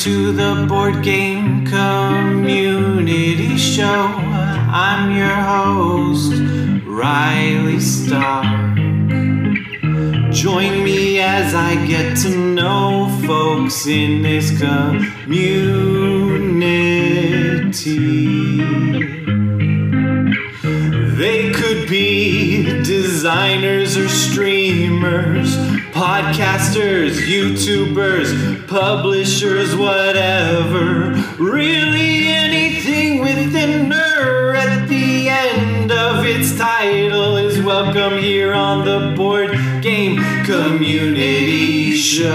to the Board Game Community Show. I'm your host, Riley Stock. Join me as I get to know folks in this community. They could be designers or streamers, podcasters, YouTubers, publishers, whatever. Really anything with an er at the end of its title is welcome here on the Board Game Community Show.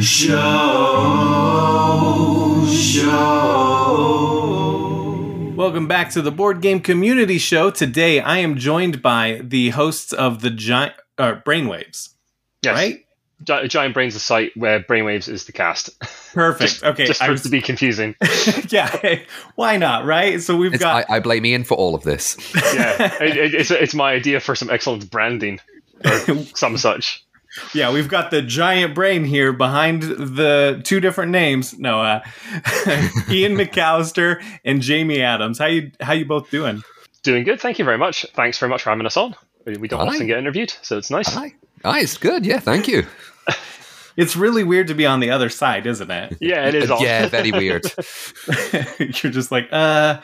Show. Show. Welcome back to the Board Game Community Show. Today I am joined by the hosts of the Giant uh, Brainwaves. Yes. Right? Gi- Giant Brains, the site where Brainwaves is the cast. Perfect. just, okay. Just I for was- to be confusing. yeah. Why not? Right. So we've It's, got. I, I blame Iain for all of this. Yeah, it, it, it's, it's my idea for some excellent branding or some such. Yeah, we've got the giant brain here behind the two different names. No, uh, Iain McAllister and Jamie Adams. How you how you both doing? Doing good. Thank you very much. Thanks very much for having us on. We we don't Aye. often get interviewed, so it's nice. Aye. Aye, it's good. Yeah, thank you. It's really weird to be on the other side, isn't it? Yeah, it is. odd. Yeah, very weird. You're just like, uh,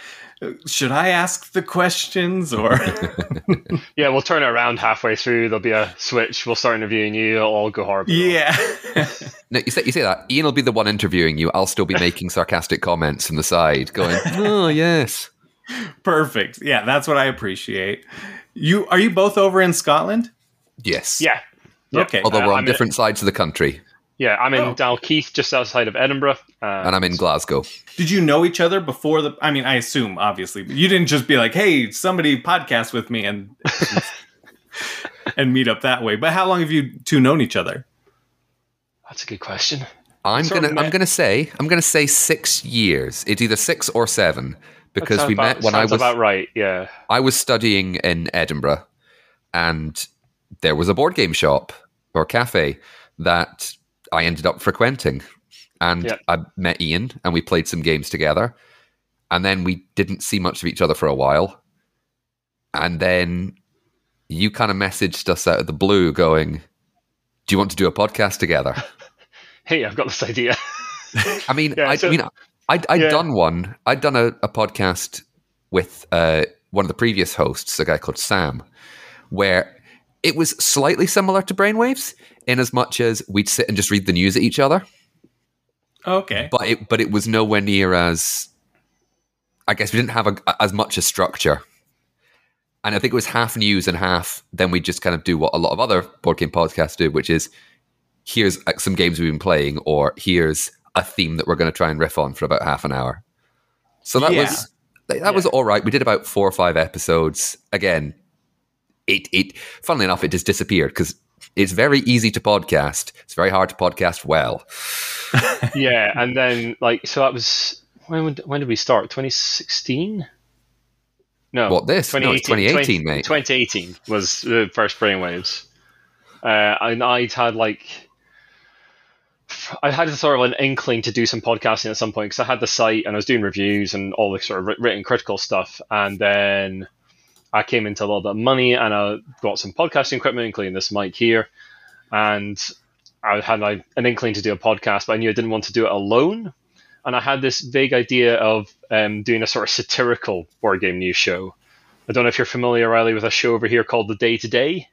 should I ask the questions or? yeah, we'll turn it around halfway through. There'll be a switch. We'll start interviewing you. It'll all go horribly. wrong. yeah. No, you say you say that. Iain will be the one interviewing you. I'll still be making sarcastic comments from the side, going, "Oh yes." Perfect. Yeah, that's what I appreciate. You are you both over in Scotland? Yes. Yeah. Yeah. Okay. Although Uh, we're on I'm in- different sides of the country, Yeah, I'm in Oh. Dalkeith, just outside of Edinburgh. Uh, and I'm in Glasgow. Did you know each other before the? I mean, I assume obviously, but you didn't just be like, "Hey, somebody podcast with me," and and meet up that way. But how long have you two known each other? That's a good question. I'm Sort gonna I'm gonna say I'm gonna say six years. It's either six or seven because we about, met when I was about right. Yeah. I was studying in Edinburgh, and there was a board game shop or cafe that I ended up frequenting, and Yeah. I met Iain, and we played some games together, and then we didn't see much of each other for a while, and then you kind of messaged us out of the blue, going, "Do you want to do a podcast together?" Hey, I've got this idea. I mean, Yeah, I, so- I mean, I'd, I'd Yeah. done one. I'd done a, a podcast with uh, one of the previous hosts, a guy called Sam, where it was slightly similar to Brainwaves in as much as we'd sit and just read the news at each other, Okay. but it but it was nowhere near as. I guess we didn't have a, as much a structure. And I think it was half news and half. Then we just kind of do what a lot of other board game podcasts do, which is here's uh, some games we've been playing, or here's a theme that we're going to try and riff on for about half an hour. So that Yeah. was that that was all right. We did about four or five episodes. Again, it it funnily enough, it just disappeared because it's very easy to podcast. It's very hard to podcast well. yeah, and then like so that was when would- when did we start? 2016? No. What, this? No, it's 2018, 20 mate. 2018 was the first brainwaves. Uh, and I'd had like I had sort of an inkling to do some podcasting at some point because I had the site and I was doing reviews and all the sort of written critical stuff, and then I came into a little bit of money and I got some podcasting equipment, including this mic here, and I had like, an inkling to do a podcast, but I knew I didn't want to do it alone. And I had this vague idea of um, doing a sort of satirical board game news show. I don't know if you're familiar, Riley, with a show over here called The Day Today.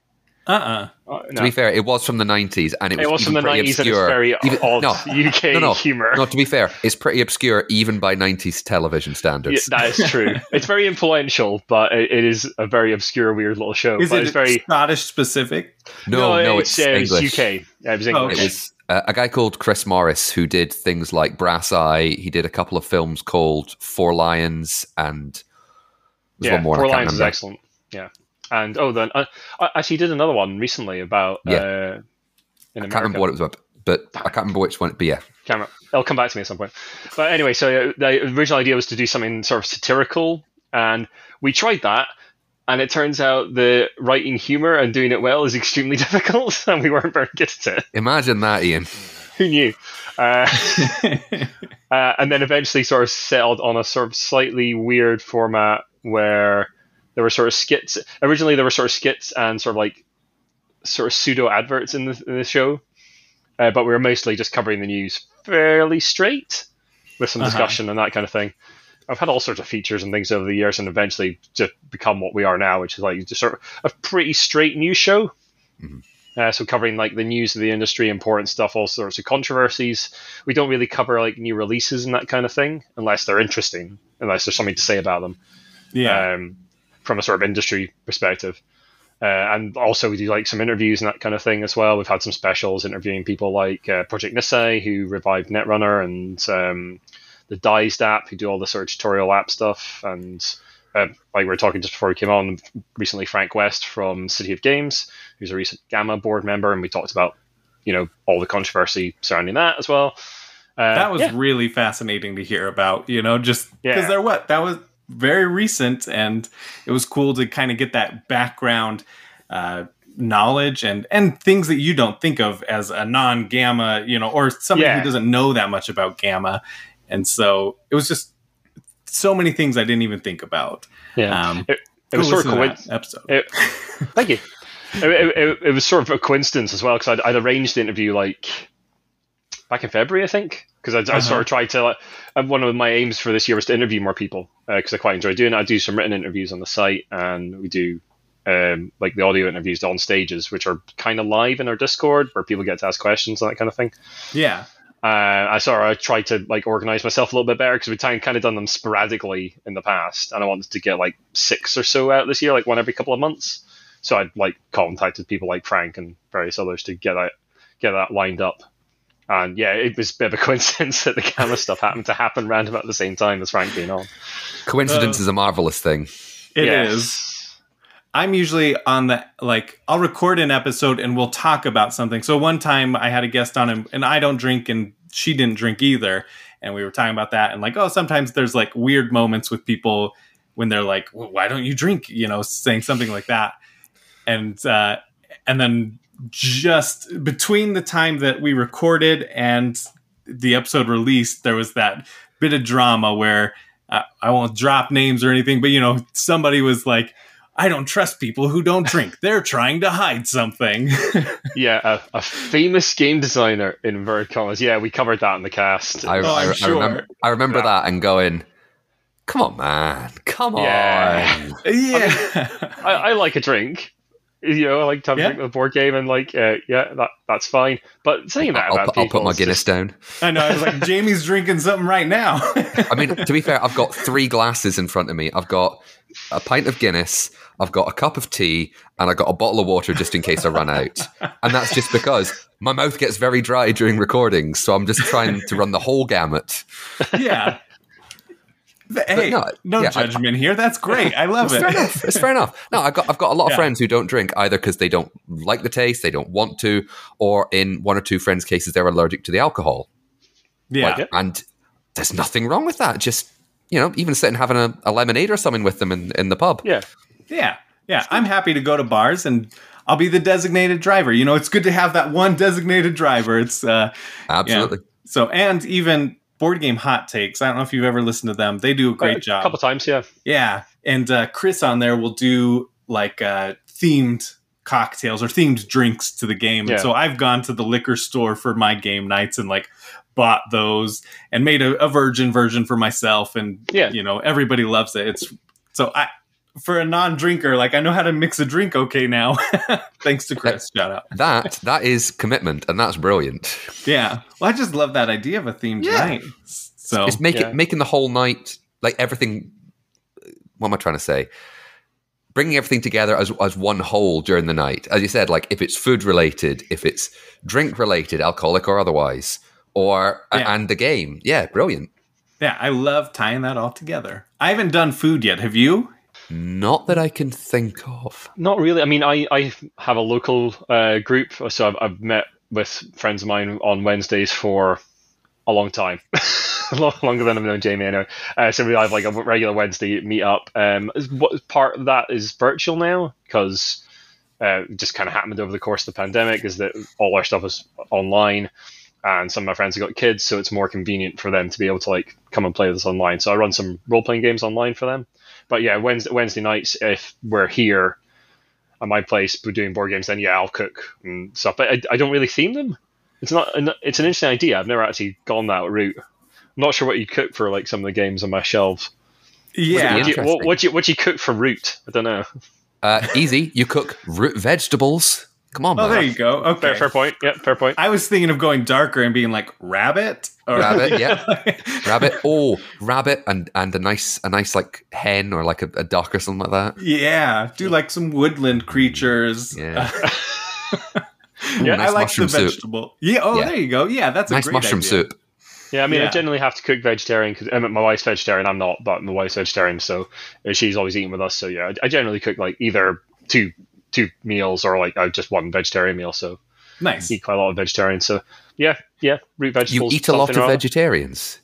Uh uh Uh, To be fair, it was from the nineties, and it was, It was from the pretty 90s and it's obscure. very Even- odd no, UK no, no, humour. No, to be fair, it's pretty obscure even by nineties television Yeah, standards. that is true. it's very influential, but it, it is a very obscure, weird little show. Is but it it's very Scottish specific? no, no, it's, uh, it was English. UK. Yeah, it was Oh, English. okay. It was uh, a guy called Chris Morris who did things like Brass Eye. He did a couple of films called Four Lions and there's yeah, one more. Four I can't Lions is excellent. Yeah, and oh, then uh, I actually did another one recently about Yeah. uh, in I America. can't remember what it was about, but I can't remember which one. But yeah, camera. It'll come back to me at some point. But anyway, so uh, the original idea was to do something sort of satirical, and we tried that. and it turns out the writing humor and doing it well is extremely difficult, and we weren't very good at it. Imagine that, Iain. Who knew? Uh, uh, and then eventually sort of settled on a sort of slightly weird format where there were sort of skits. Originally, there were sort of skits and sort of like sort of pseudo adverts in the, in the show, uh, but we were mostly just covering the news fairly straight with some Uh-huh. discussion and that kind of thing. I've had all sorts of features and things over the years, and eventually just become what we are now, which is like just sort of a pretty straight news show. Uh, so covering like the news of the industry, important stuff, all sorts of controversies. We don't really cover like new releases and that kind of thing, unless they're interesting, unless there's something to say about them yeah. um, from a sort of industry perspective. Uh, and also we do like some interviews and that kind of thing as well. We've had some specials interviewing people like uh, Project Nisei, who revived Netrunner, and um, the Dized app, who do all the sort of tutorial app stuff. And uh, like we were talking just before we came on, recently Frank West from City of Games, who's a recent GAMA board member, and we talked about you know all the controversy surrounding that as well. Uh, that was yeah. really fascinating to hear about, you know, just because Yeah. they're what? That was very recent and it was cool to kind of get that background uh, knowledge and and things that you don't think of as a non-GAMA, you know, or somebody Yeah. who doesn't know that much about gamma. And so it was just so many things I didn't even think about. yeah. Um, it, it was sort of coinc- episode. It, thank you. It, it, it, it was sort of a coincidence as well because I'd, I'd arranged the interview like back in February, I think, because I, I Uh-huh. sort of tried to. Like, one of my aims for this year was to interview more people because I quite enjoy doing it. I do some written interviews on the site, and we do um, like the audio interviews on stages, which are kind of live in our Discord where people get to ask questions and that kind of thing. yeah. Uh, I sort of tried to like organize myself a little bit better because we've kind of done them sporadically in the past, and I wanted to get like six or so out this year, like one every couple of months. So I'd like contacted people like Frank and various others to get that get that lined up. And yeah, it was a bit of a coincidence that the camera stuff happened to happen round about the same time as Frank being on. Coincidence Uh, is a marvelous thing. It is. Yes. I'm usually on the like I'll record an episode and we'll talk about something. So one time I had a guest on and, and I don't drink and she didn't drink either. And we were talking about that and like, oh, sometimes there's like weird moments with people when they're like, well, why don't you drink? You know, saying something like that. And uh and then just between the time that we recorded and the episode released, there was that bit of drama where uh, I won't drop names or anything, but you know, somebody was like, I don't trust people who don't drink. They're trying to hide something. Yeah, a, a famous game designer in inverted commas. Yeah, we covered that in the cast. I, Oh, I, I'm I remember, I remember Yeah. that and going, "Come on, man, come Yeah. on." yeah. I, I like a drink. You know, I like to have a Yeah. a board game, and like, uh, yeah, that that's fine. But saying that I'll, about put- I'll put my Guinness just- down. I know. I was like, Jamie's drinking something right now. I mean, to be fair, I've got three glasses in front of me. I've got a pint of Guinness, I've got a cup of tea, and I've got a bottle of water just in case I run out. And that's just because my mouth gets very dry during recordings, so I'm just trying to run the whole gamut. yeah. But hey, no, no, yeah, I- judgment here. That's great. I love It's it. fair enough. It's fair enough. No, I've got I've got a lot of Yeah. friends who don't drink either because they don't like the taste, they don't want to, or in one or two friends' cases, they're allergic to the alcohol. Yeah. Like, and there's nothing wrong with that. Just you know, even sitting having a, a lemonade or something with them in, in the pub. Yeah, Yeah. Yeah. I'm happy to go to bars and I'll be the designated driver. You know, it's good to have that one designated driver. It's uh Absolutely. so and even board game hot takes. I don't know if you've ever listened to them. They do a great a job. A couple times. Yeah, Yeah, and uh, Chris on there will do like uh, themed cocktails or themed drinks to the game. Yeah. And so I've gone to the liquor store for my game nights and like bought those and made a, a virgin version for myself. And Yeah. you know everybody loves it. It's so I for a non-drinker like I know how to mix a drink okay now. Thanks to Chris. Shout out. That that is commitment, and that's brilliant. Yeah. Well, I just love that idea of a themed Yeah. night. So It's make Yeah. making the whole night like everything. What am I trying to say? Bringing everything together as as one whole during the night, as you said. Like if it's food related, if it's drink related, alcoholic or otherwise, or Yeah. and the game. Yeah, brilliant. yeah, I love tying that all together. I haven't done food yet. Have you? Not that I can think of. not really. I mean, I I have a local uh, group, so I've, I've met with friends of mine on Wednesdays for a long time, Lo- longer than I've known Jamie. Anyway, uh, so we have like a regular Wednesday meet up. Um, what part of that is virtual now because uh, just kind of happened over the course of the pandemic is that all our stuff is online and some of my friends have got kids so it's more convenient for them to be able to like come and play with us online so i run some role-playing games online for them but yeah wednesday, wednesday nights if we're here at my place we're doing board games then yeah i'll cook and stuff. But i, I don't really theme them. It's not an, it's an interesting idea. I've never actually gone that route. I'm not sure what you cook for like some of the games on my shelves. Yeah. what, do you, what, what, do you, what do you cook for root? I don't know. Uh, easy. You cook root vegetables. Come on, Oh, man. there you go. Okay. fair, fair point yeah fair point I was thinking of going darker and being like rabbit. Or Rabbit, yeah. rabbit. Oh, rabbit, and and a nice a nice like hen or like a, a duck or something like that. yeah. Do like some woodland creatures. Yeah. Yeah, I nice like mushroom the soup. vegetable. Yeah. Oh, Yeah. there you go. Yeah, that's a Nice great mushroom idea. soup. Yeah, I mean, I generally have to cook vegetarian because my wife's vegetarian. I'm not, but my wife's vegetarian, so uh, she's always eating with us. So yeah, I, I generally cook like either two two meals or like uh, just one vegetarian meal. So Nice. eat quite a lot of vegetarians. So yeah, yeah, root vegetables. You eat a lot of or vegetarians.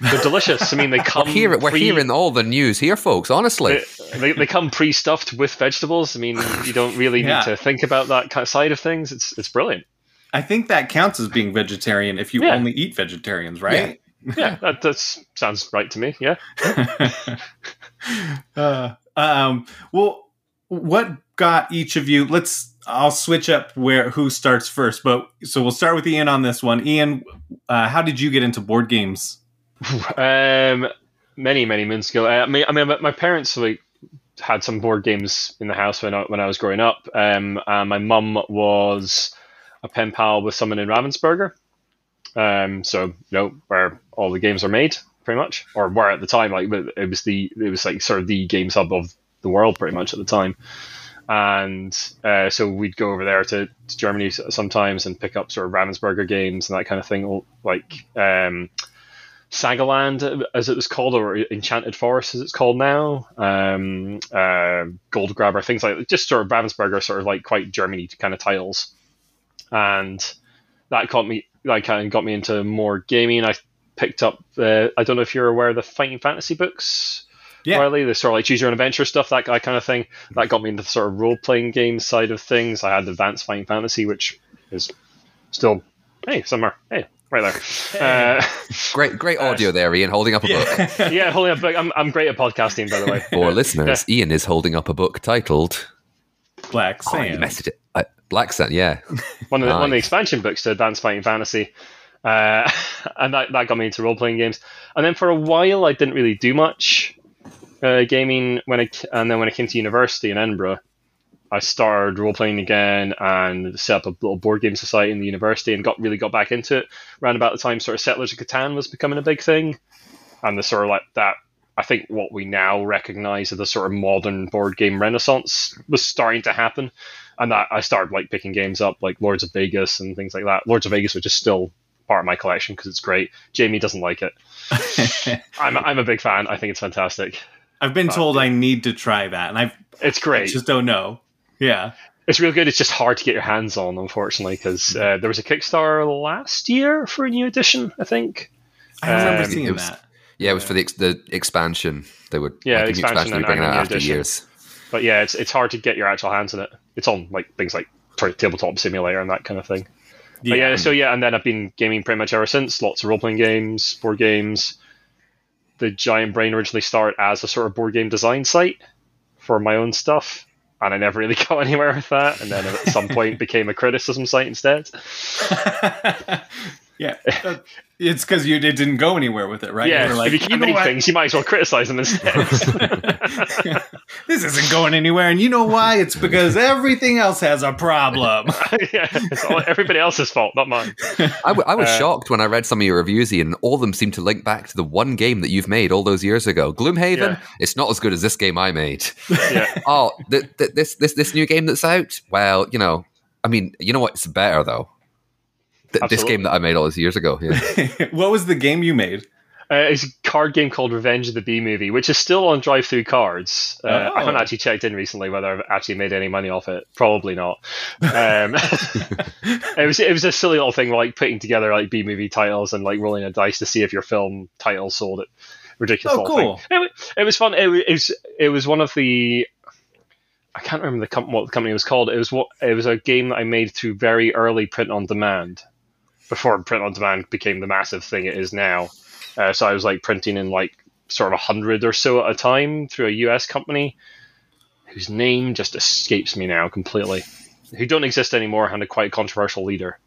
They're delicious. I mean, they come. We're, hearing, we're pre- hearing all the news here, folks. Honestly, They, they, they come pre-stuffed with vegetables. I mean, you don't really Yeah. need to think about that kind of side of things. It's it's brilliant. I think that counts as being vegetarian if you Yeah. only eat vegetarians, right? Yeah, that that's, sounds right to me. Yeah. uh, um, well, what got each of you? Let's. I'll switch up where who starts first, but so we'll start with Iain on this one. Iain, uh, how did you get into board games? Um, many many moons ago. I mean, I mean, my- my parents like had some board games in the house when I, when I was growing up. Um, and my mum was a pen pal with someone in Ravensburger. Um, so you know where all the games are made, pretty much, or were at the time. Like it was the it was like sort of the games hub of the world, pretty much at the time. And uh, so we'd go over there to, to Germany sometimes and pick up sort of Ravensburger games and that kind of thing, like um, Sagaland, as it was called, or Enchanted Forest, as it's called now, um, uh, Gold Grabber, things like that. just sort of Ravensburger, sort of like quite Germany kind of titles, and that got me, like, kind of got me into more gaming. I picked up, uh, I don't know if you're aware of the Fighting Fantasy books. Yeah. Riley, the sort of like choose your own adventure stuff, that that kind of thing. That got me into the sort of role playing game side of things. I had Advanced Fighting Fantasy, which is still hey somewhere hey right there. Uh, great great audio there, Iain, holding up a book. Yeah. yeah, holding up. A book. I'm I'm great at podcasting, by the way. For listeners, Iain is holding up a book titled Black oh, I Sand. messed it. Uh, Black Sand, yeah. one of the, one of the expansion books to Advanced Fighting Fantasy, uh, and that, that got me into role playing games. And then for a while, I didn't really do much uh, gaming when I and then when I came to university in Edinburgh, I started role playing again and set up a little board game society in the university and got really got back into it. Around about the time, sort of Settlers of Catan was becoming a big thing, and the sort of like that. I think what we now recognize as the sort of modern board game renaissance was starting to happen and that I started like picking games up like Lords of Vegas and things like that. Lords of Vegas, which is still part of my collection because it's great. Jamie doesn't like it. I'm I'm a big fan. I think it's fantastic. I've been told I need to try that, and I've It's I great. just don't know. Yeah. It's real good. It's just hard to get your hands on, unfortunately, because uh, there was a Kickstarter last year for a new edition. I think. I remember Um, seeing was- that. Yeah, it was for the ex- the expansion. They would Yeah, like, a new expansion expansion they and bring a out new after edition. years. But yeah, it's it's hard to get your actual hands on it. It's on like things like sorry, tabletop simulator and that kind of thing. But yeah, so yeah, and then I've been gaming pretty much ever since. Lots of role playing games, board games. The Giant Brain originally started as a sort of board game design site for my own stuff, and I never really got anywhere with that. And then at some point became a criticism site instead. yeah. That- It's because you it didn't go anywhere with it, right? yeah, were like, if you can't "You know make things, you might as well criticize them instead. this isn't going anywhere, and you know why? It's because everything else has a problem. yeah, it's all everybody else's fault, not mine. I, w- I was Uh, shocked when I read some of your reviews, Iain. All of them seem to link back to the one game that you've made all those years ago. Gloomhaven. Yeah. It's not as good as this game I made. Yeah. oh, th- th- this this this new game that's out. Well, you know, I mean, you know what's better though. Th- this game that I made all those years ago. Yeah. what was the game you made? Uh, it's a card game called Revenge of the Bee Movie, which is still on DriveThruCards. Uh, I haven't Oh. actually checked in recently whether I've actually made any money off it. Probably not. Um, it was it was a silly little thing like putting together like B movie titles and like rolling a dice to see if your film title sold it. Ridiculous Oh, cool. thing. It, it was fun. It, it was it was one of the. I can't remember the com- what the company was called. It was what it was a game that I made through very early print on demand, before print on demand became the massive thing it is now. Uh, so I was like printing in like sort of a hundred or so at a time through a US company, whose name just escapes me now completely. Who don't exist anymore and a quite controversial leader.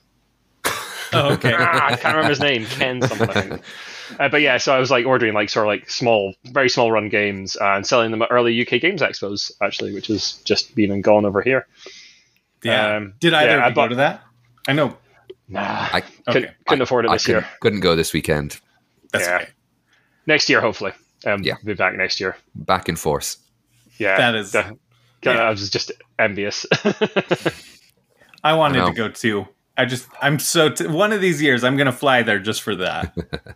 Oh, okay. ah, I can't remember his name. Ken something. Uh, but yeah, so I was like ordering like sort of like small, very small run games uh, and selling them at early UK Games Expos actually, which has just been and gone over here. yeah. Um, Did either yeah, of I you go bought- to that? I know. Nah, I, couldn't, Okay. couldn't afford it I this year. couldn't, couldn't go this weekend. That's Yeah. okay. Next year, hopefully. Um, Yeah. be back next year. Back in force. Yeah, That is- the- yeah. I was just envious. I wanted I to go too. I just, I'm so, t- one of these years, I'm going to fly there just for that.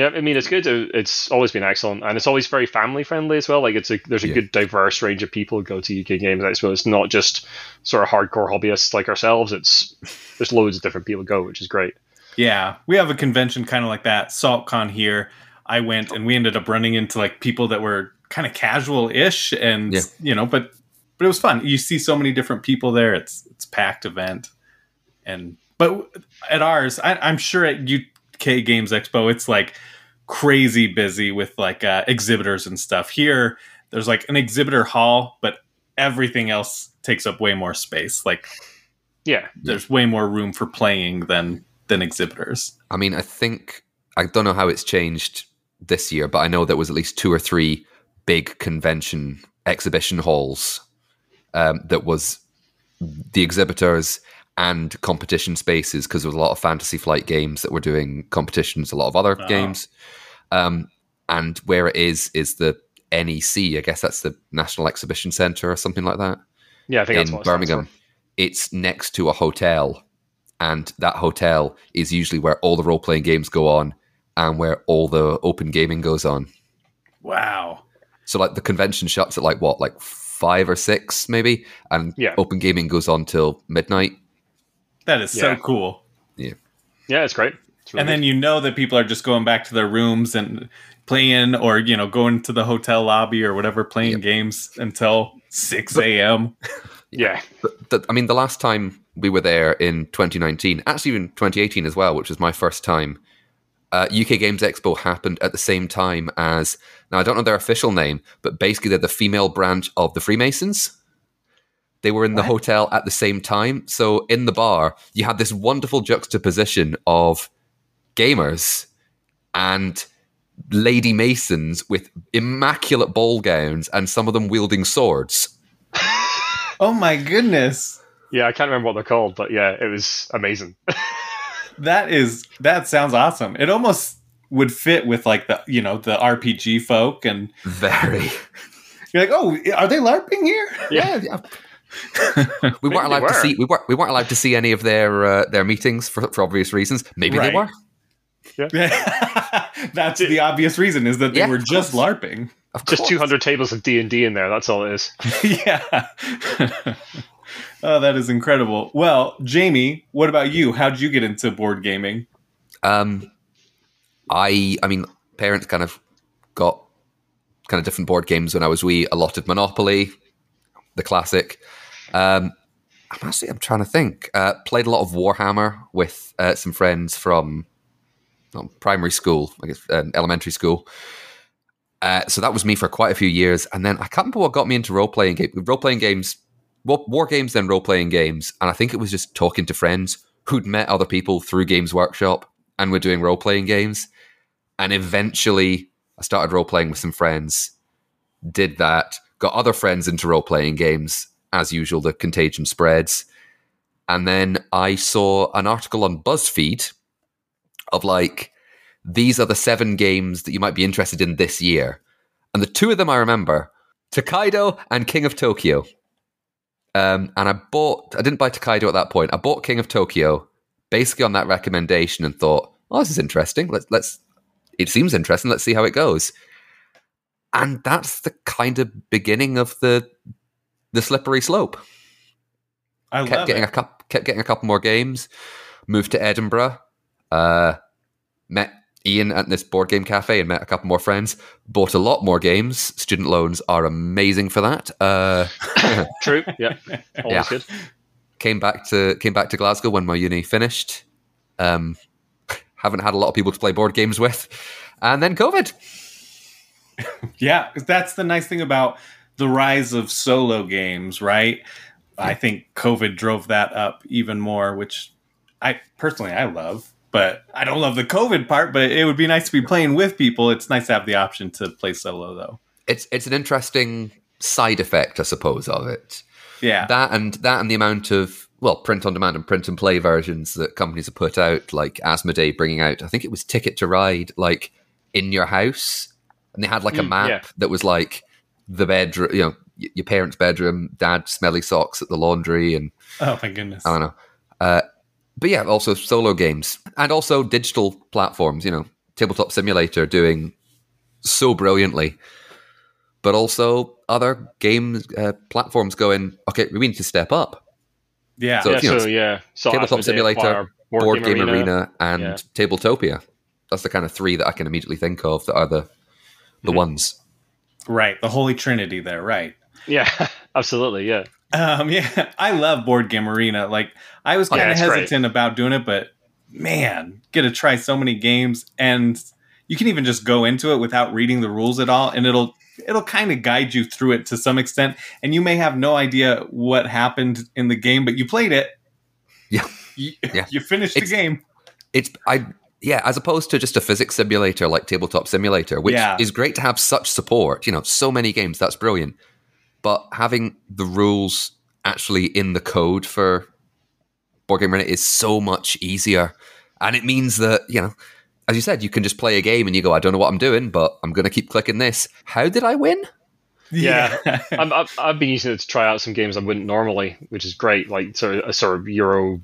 Yeah, I mean it's good. It's always been excellent, and it's always very family friendly as well. Like it's a there's a Yeah. good diverse range of people who go to UK Games Expo. It's not just sort of hardcore hobbyists like ourselves. It's there's loads of different people go, which is great. yeah. We have a convention kind of like that, SaltCon here. I went and we ended up running into like people that were kind of casual ish and, Yeah. you know, but, but it was fun. You see so many different people there. It's, it's packed event. And, but at ours, I, I'm sure at UK Games Expo, it's like crazy busy with like uh, exhibitors and stuff. Here, there's like an exhibitor hall, but everything else takes up way more space. Like Yeah, there's way more room for playing than than exhibitors. I mean, I think I don't know how it's changed this year, but I know there was at least two or three big convention exhibition halls um, that was the exhibitors and competition spaces because there was a lot of Fantasy Flight games that were doing competitions, a lot of other Oh. games, um, and where it is is the NEC. I guess that's the National Exhibition Centre or something like that yeah. I think that's in Birmingham. It's next to a hotel, and that hotel is usually where all the role playing games go on and where all the open gaming goes on. Wow. So, like, the convention shuts at like what, like five or six, maybe, and Yeah. open gaming goes on till midnight. That is so cool. Yeah, Yeah, it's great. It's really And then you know that people are just going back to their rooms and playing or, you know, going to the hotel lobby or whatever, playing Yep. games until 6 a.m. good. yeah, But the, I mean, the last time we were there in 2019, actually even 2018 as well, which was my first time, uh, UK Games Expo happened at the same time as, now I don't know their official name, but basically they're the female branch of the Freemasons. They were in the hotel at the same time. So in the bar, you had this wonderful juxtaposition of gamers and lady masons with immaculate ball gowns and some of them wielding swords. Oh my goodness. yeah. I can't remember what they're called, but yeah, it was amazing. That is that sounds awesome. It almost would fit with like the, you know, the RPG folk and Very. you're like, "Oh, are they larping here?" Yeah. yeah. We weren't allowed they to see we weren't we weren't allowed to see any of their uh, their meetings for, for obvious reasons. Maybe Right. they were. Yeah. That's the obvious reason is that they Yeah, were just course. LARPing. Of Just 200 tables of D and D in there. That's all it is. yeah. oh, that is incredible. Well, Jamie, what about you? How'd you get into board gaming? Um, I I mean, parents kind of got kind of different board games when I was wee. A lot of Monopoly, the classic. Um, I'm actually I'm trying to think. Uh, played a lot of Warhammer with uh, some friends from um, primary school, I guess um, elementary school. Uh, so that was me for quite a few years, and then I can't remember what got me into role playing game, role playing games, war, war games, then role playing games, and I think it was just talking to friends who'd met other people through Games Workshop and were doing role playing games, and eventually I started role playing with some friends, did that, got other friends into role playing games as usual. The contagion spreads, and then I saw an article on BuzzFeed of like these are the seven games that you might be interested in this year. And the two of them I remember Tokaido and King of Tokyo. Um, and I bought, I didn't buy Tokaido at that point. I bought King of Tokyo basically on that recommendation and thought, oh, this is interesting. Let's, let's it seems interesting. Let's see how it goes. And that's the kind of beginning of the the slippery slope. I kept love getting it. a couple, kept getting a couple more games. Moved to Edinburgh. Uh, met Iain at this board game cafe and met a couple more friends. Bought a lot more games. Student loans are amazing for that. Uh, True. Yeah. Always Yeah. good. came back to came back to Glasgow when my uni finished. Um, haven't had a lot of people to play board games with, and then COVID. Yeah, 'cause that's the nice thing about the rise of solo games, right? I think COVID drove that up even more, which I personally I love, but I don't love the COVID part. But it would be nice to be playing with people. It's nice to have the option to play solo, though. It's it's an interesting side effect, I suppose, of it. Yeah, That and that and the amount of well, print on demand and print and play versions that companies have put out, like Asmodee bringing out. I think it was Ticket to Ride, like in your house, and they had like a Mm, map yeah. that was like the bedroom, you know, your parents' bedroom, dad smelly socks at the laundry, and oh my goodness. I don't know. Uh, but yeah, also solo games and also digital platforms. You know, Tabletop Simulator doing so brilliantly, but also other game uh, platforms going. Okay, we need to step up. Yeah, So, yeah. you know, So yeah. So Tabletop Simulator, acquire Board, Game, Arena, and Yeah. Tabletopia. That's the kind of three that I can immediately think of that are the the Mhm. ones. Right. The Holy Trinity there, right? Yeah. Absolutely. Yeah. Um, yeah, I love Board Game Arena. Like, I was Oh, kind yeah, of great. hesitant about doing it, but man, get to try so many games, and you can even just go into it without reading the rules at all, and it'll it'll kind of guide you through it to some extent. And you may have no idea what happened in the game, but you played it. Yeah. you, Yeah. you finished It's- the game. It's I yeah, as opposed to just a physics simulator like Tabletop Simulator, which Yeah. is great to have such support. You know, so many games that's brilliant, but having the rules actually in the code for Board Game Arena is so much easier, and it means that you know. As you said, you can just play a game and you go, I don't know what I'm doing, but I'm going to keep clicking this. How did I win? Yeah. I'm, I've, I've been using it to try out some games I wouldn't normally, which is great. Like sort of a sort of Euro,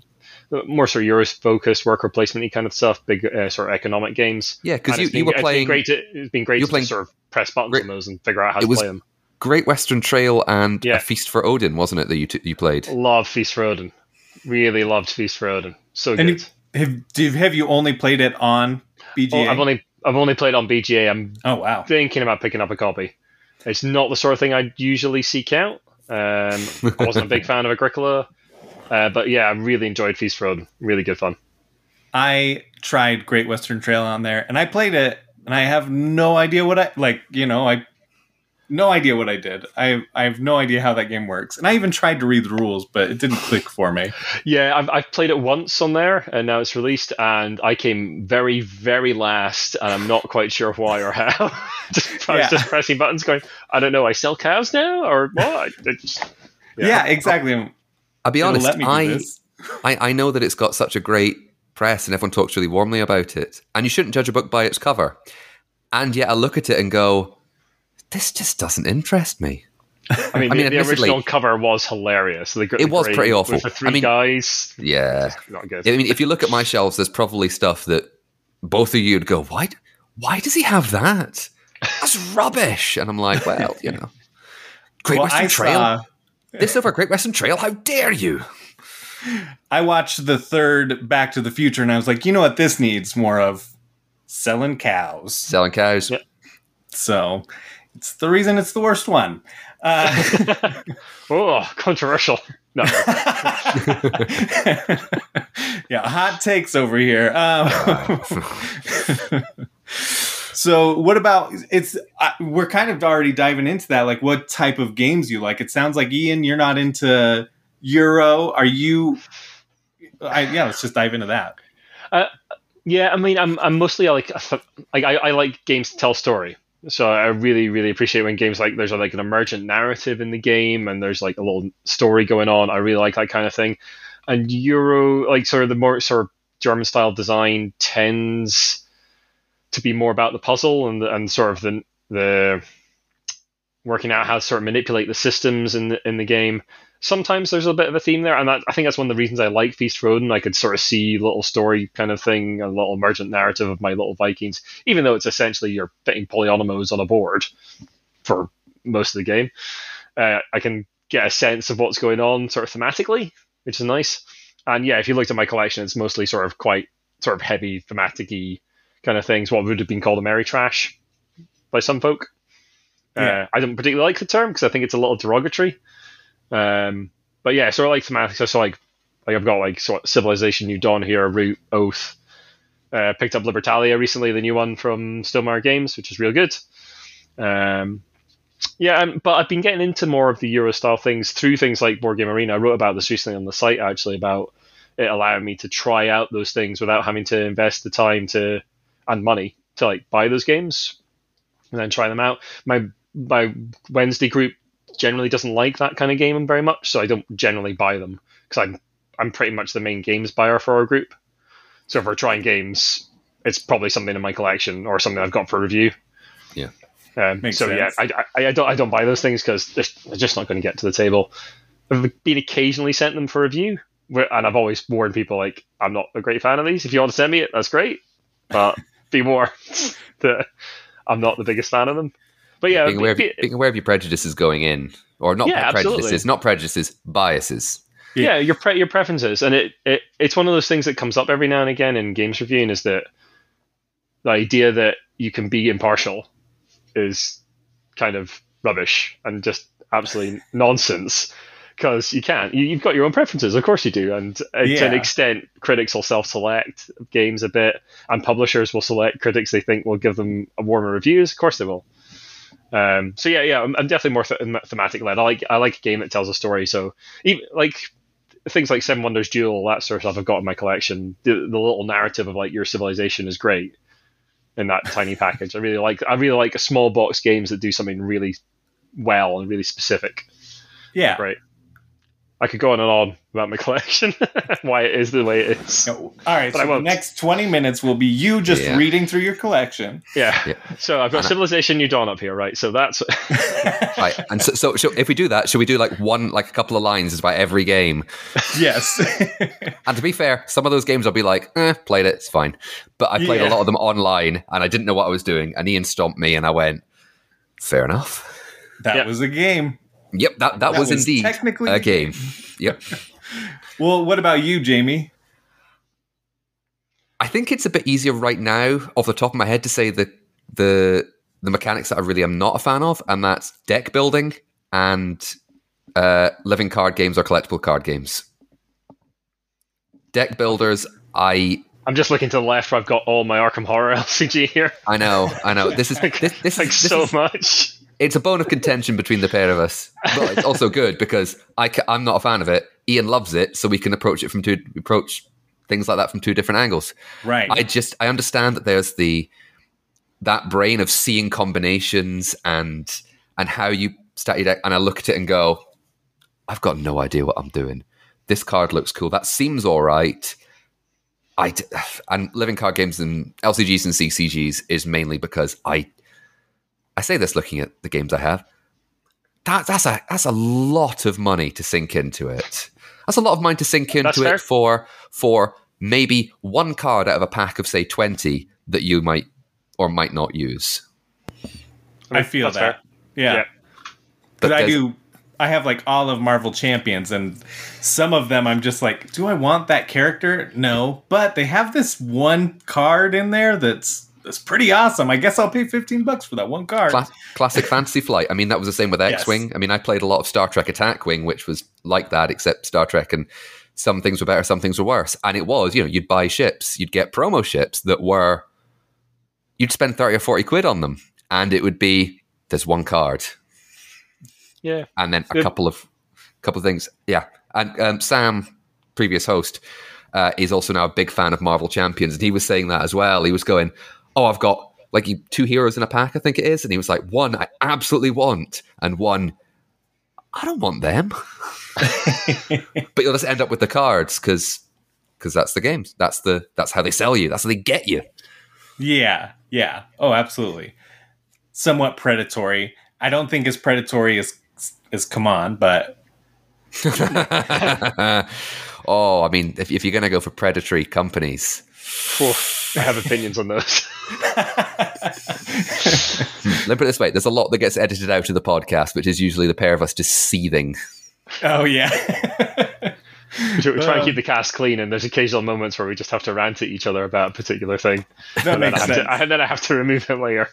more sort of Euro focused worker placement kind of stuff. Big uh, sort of economic games. Yeah, because you, it's you been- were it's been playing great. To, it's been great you were to playing sort of press buttons great- on those and figure out how It to was- play them. Great Western Trail and Yeah. A Feast for Odin, wasn't it, that you, t- you played? Love Feast for Odin. Really loved Feast for Odin. So And good. have, do, have you only played it on BGA? Oh, I've only I've only played on BGA. I'm oh wow. thinking about picking up a copy. It's not the sort of thing I usually seek out. Um, I wasn't a big fan of Agricola, uh, but yeah, I really enjoyed Feast Odin. Really good fun. I tried Great Western Trail on there and I played it and I have no idea what I like, you know, I no idea what I did. I I have no idea how that game works. And I even tried to read the rules, but it didn't click for me. Yeah, I've, I've played it once on there, and now it's released, and I came very, very last, and I'm not quite sure why or how. just, I was Yeah. just pressing buttons, going, I don't know, I sell cows now, or what? Just- Yeah, exactly. I'll be honest, I. I, I know that it's got such a great press and everyone talks really warmly about it. And you shouldn't judge a book by its cover. And yet I look at it and go, this just doesn't interest me. I mean, I the, mean, the admittedly- original cover was hilarious. The, gr- It was pretty awful. With the three I mean- guys, Yeah. not good. I mean, if you look at my shelves, there's probably stuff that both of you would go, why, why does he have that? That's rubbish. And I'm like, well, you know. Great Well, Western I Trail. saw This over Great Western Trail? How dare you? I watched the third Back to the Future and I was like, you know what this needs more of? Selling cows. Selling cows. Yep. So it's the reason it's the worst one. Uh, oh, controversial. No, yeah, hot takes over here. Um, so, what about it's? Uh, we're kind of already diving into that. Like, what type of games you like? It sounds like Iain, you're not into Euro. Are you? I, yeah, let's just dive into that. Yeah, I mean, I'm I'm mostly like like I, I like games to tell story. So I really really appreciate when games like there's like an emergent narrative in the game and there's like a little story going on. I really like that kind of thing. And Euro like sort of the more sort of German style design tends to be more about the puzzle and and sort of the the working out how to sort of manipulate the systems in the, in the game. Sometimes there's a bit of a theme there, and that, I think that's one of the reasons I like Feast for Odin. I could sort of see little story kind of thing, a little emergent narrative of my little Vikings, even though it's essentially you're fitting polyominoes on a board for most of the game. Uh, I can get a sense of what's going on sort of thematically, which is nice. And yeah, if you looked at my collection, it's mostly sort of quite sort of heavy thematic kind of things, what would have been called Ameritrash by some folk. Yeah. Uh, I don't particularly like the term because I think it's a little derogatory. Um, but yeah, sort of like thematic. So like, like I've got like sort of Civilization, New Dawn here, Root, Oath. Uh, picked up Libertalia recently, the new one from Stonemaier Games, which is real good. Um, yeah, um, but I've been getting into more of the Euro style things through things like Board Game Arena. I wrote about this recently on the site actually about it allowing me to try out those things without having to invest the time to and money to like buy those games and then try them out. My my Wednesday group generally doesn't like that kind of game very much, so I don't generally buy them because I'm I'm pretty much the main games buyer for our group. So if we're trying games, it's probably something in my collection or something I've got for review. Yeah. Um, Makes so sense. yeah, I, I, I don't I don't buy those things because they're, they're just not going to get to the table. I've been occasionally sent them for review, where- and I've always warned people like I'm not a great fan of these. If you want to send me it, that's great, but be warned that I'm not the biggest fan of them. But yeah, being aware, of, being aware of your prejudices going in, or not Yeah, prejudices, absolutely. not prejudices, biases. yeah, your pre- your preferences, and it, it it's one of those things that comes up every now and again in games reviewing is that the idea that you can be impartial is kind of rubbish and just absolutely nonsense because you can't. You, you've got your own preferences, of course you do, and uh, to an extent, critics will self-select games a bit, and publishers will select critics they think will give them a warmer reviews. Of course they will. Um, so yeah, yeah, I'm, I'm definitely more th- thematic led. I like I like a game that tells a story. So even like things like Seven Wonders Duel, that sort of stuff I've got in my collection. The, the little narrative of like your civilization is great in that tiny package. I really like I really like small box games that do something really well and really specific. Yeah. Right. I could go on and on about my collection, why it is the way it is. All right. But So the next 20 minutes will be you just Yeah. reading through your collection. Yeah. Yeah. So I've got And I- Civilization New Dawn up here, right? So that's Right, and so, so, so if we do that, should we do like one, like a couple of lines about every game? yes. And to be fair, some of those games I'll be like, eh, played it, it's fine. But I played Yeah. a lot of them online, and I didn't know what I was doing. And Iain stomped me, and I went, fair enough. that Yeah. was a game. Yep, that, that, That was, was indeed technically a a game. Yep. Well, what about you, Jamie? I think it's a bit easier right now, off the top of my head, to say the the the mechanics that I really am not a fan of, and that's deck building and uh, living card games or collectible card games. Deck builders, I I'm just looking to the left where I've got all my Arkham Horror LCG here. I know I know this is this, this like is this so is- much. It's a bone of contention between the pair of us, but it's also good because I ca- I'm not a fan of it. Iain loves it, so we can approach it from two approach things like that from two different angles. Right. I just I understand that there's the that brain of seeing combinations and and how you stat your deck, and I look at it and go, I've got no idea what I'm doing. This card looks cool. That seems all right. I d- and living card games and LCGs and CCGs is mainly because I I say this looking at the games I have. That, that's a that's a lot of money to sink into it. That's a lot of money to sink That's into fair. it for for maybe one card out of a pack of say twenty that you might or might not use. I feel That's that. fair. Yeah. Yeah. But I do. I have like all of Marvel Champions, and some of them I'm just like, do I want that character? No, but they have this one card in there that's that's pretty awesome. I guess I'll pay 15 bucks for that one card. Cla- classic Fantasy Flight. I mean, that was the same with X Wing. I mean, I played a lot of Star Trek Attack Wing, which was like that, except Star Trek and some things were better, some things were worse. And it was, you know, you'd buy ships, you'd get promo ships that were, you'd spend 30 or 40 quid on them. And it would be, there's one card. Yeah. And then a couple of, couple of things. Yeah. And um, Sam, previous host, uh, is also now a big fan of Marvel Champions. And he was saying that as well. He was going, oh, I've got like two heroes in a pack, I think it is. And he was like, one I absolutely want, and one I don't want them. but you'll just end up with the cards because because that's the games. That's the that's how they sell you. That's how they get you. Yeah, yeah. Oh, absolutely. Somewhat predatory. I don't think as predatory as as come on, but oh, I mean, if, if you're going to go for predatory companies, I have opinions on those. let me put it this way: there's a lot that gets edited out of the podcast, which is usually the pair of us just seething. oh yeah. we try and keep the cast clean, and there's occasional moments where we just have to rant at each other about a particular thing. that and, then I makes have sense. to, and then I have to remove it later.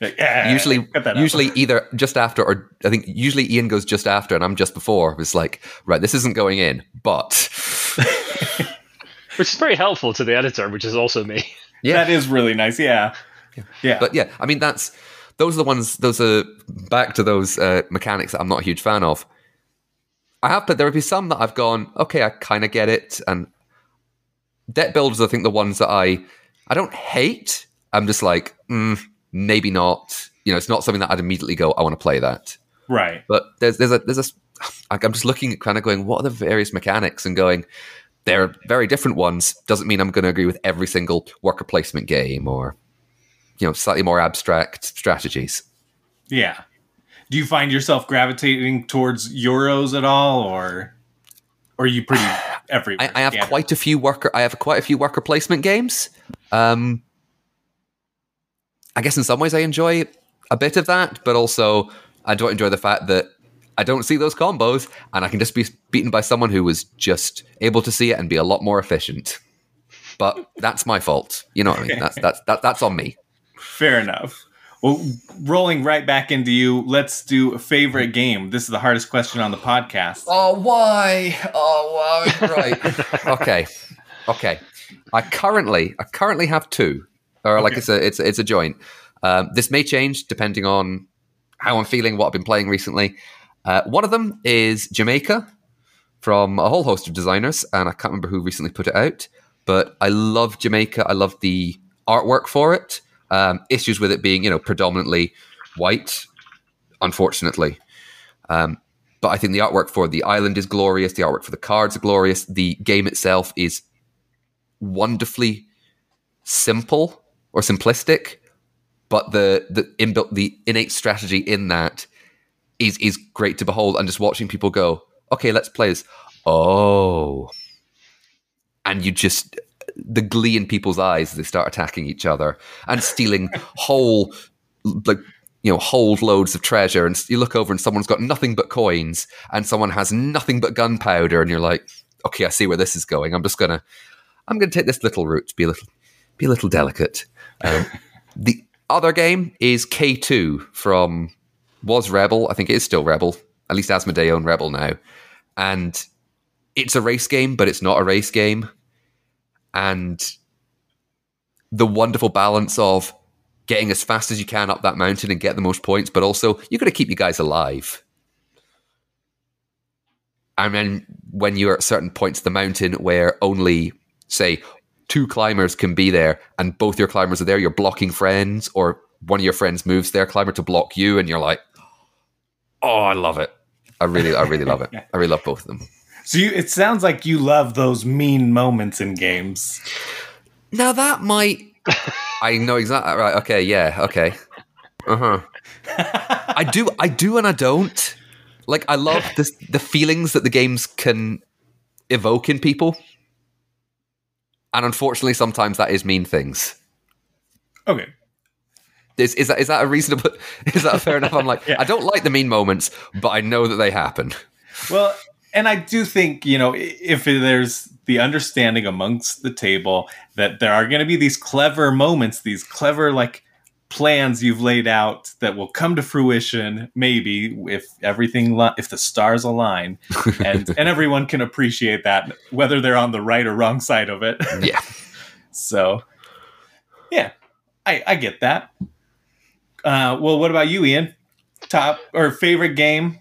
Like, "Ah, usually, cut that out." usually either just after, or I think usually Iain goes just after, and I'm just before. It's like, right, this isn't going in, but Which is very helpful to the editor, which is also me. Yeah, that is really nice. Yeah. Yeah. But yeah, I mean that's those are the ones. Those are back to those uh, mechanics that I'm not a huge fan of. I have, but there would be some that I've gone, okay, I kind of get it. And deck builders, I think the ones that I I don't hate. I'm just like, mm, maybe not. You know, it's not something that I'd immediately go, I want to play that. right. But there's there's a there's a like, I'm just looking at kind of going, what are the various mechanics and going. They're very different ones. Doesn't mean I'm going to agree with every single worker placement game or, you know, slightly more abstract strategies. Yeah. Do you find yourself gravitating towards Euros at all, or, or are you pretty everywhere? I, I have Yeah. quite a few worker. I have quite a few worker placement games. Um, I guess in some ways I enjoy a bit of that, but also I don't enjoy the fact that I don't see those combos, and I can just be beaten by someone who was just able to see it and be a lot more efficient. But that's my fault. You know what I mean? That's that's that, that's on me. Fair enough. Well, rolling right back into you, let's do a favorite game. This is the hardest question on the podcast. Oh, why? Oh, why? Right. okay. Okay. I currently, I currently have two, or like Okay. it's a, it's it's a joint. Um, this may change depending on how I'm feeling, what I've been playing recently. Uh, one of them is Jamaica from a whole host of designers, and I can't remember who recently put it out. But I love Jamaica. I love the artwork for it. Um, issues with it being, you know, predominantly white, unfortunately. Um, but I think the artwork for the island is glorious. The artwork for the cards are glorious. The game itself is wonderfully simple or simplistic, but the the inbuilt the innate strategy in that is is great to behold. And just watching people go, okay, let's play this. Oh, and you just the glee in people's eyes as they start attacking each other and stealing whole like you know hold loads of treasure. And you look over and someone's got nothing but coins and someone has nothing but gunpowder. And you're like okay i see where this is going. I'm just gonna i'm gonna take this little route to be a little be a little delicate. Um, the other game is k2 from was rebel. I think it is still rebel. At least asmodee own rebel now. And it's a race game but it's not a race game. And the wonderful balance of getting as fast as you can up that mountain and get the most points, but also you got to keep you guys alive. And then when you're at certain points of the mountain where only, say, two climbers can be there, and both your climbers are there, you're blocking friends, or one of your friends moves their climber to block you, and you're like, "Oh, I love it! I really, I really love it. I really love both of them." So you, it sounds like you love those mean moments in games. Now that might. I know exactly. Right. Okay. Yeah. Okay. Uh huh. I do. I do, and I don't. Like, I love the the feelings that the games can evoke in people, and unfortunately, sometimes that is mean things. Okay. Is, is that is that a reasonable? Is that fair enough? I'm like, Yeah. I don't like the mean moments, but I know that they happen. Well, and I do think, you know, if there's the understanding amongst the table that there are going to be these clever moments, these clever, like, plans you've laid out that will come to fruition, maybe if everything, li- if the stars align, and, and everyone can appreciate that, whether they're on the right or wrong side of it. Yeah. So, yeah, I, I get that. Uh, well, what about you, Iain? Top or favorite game?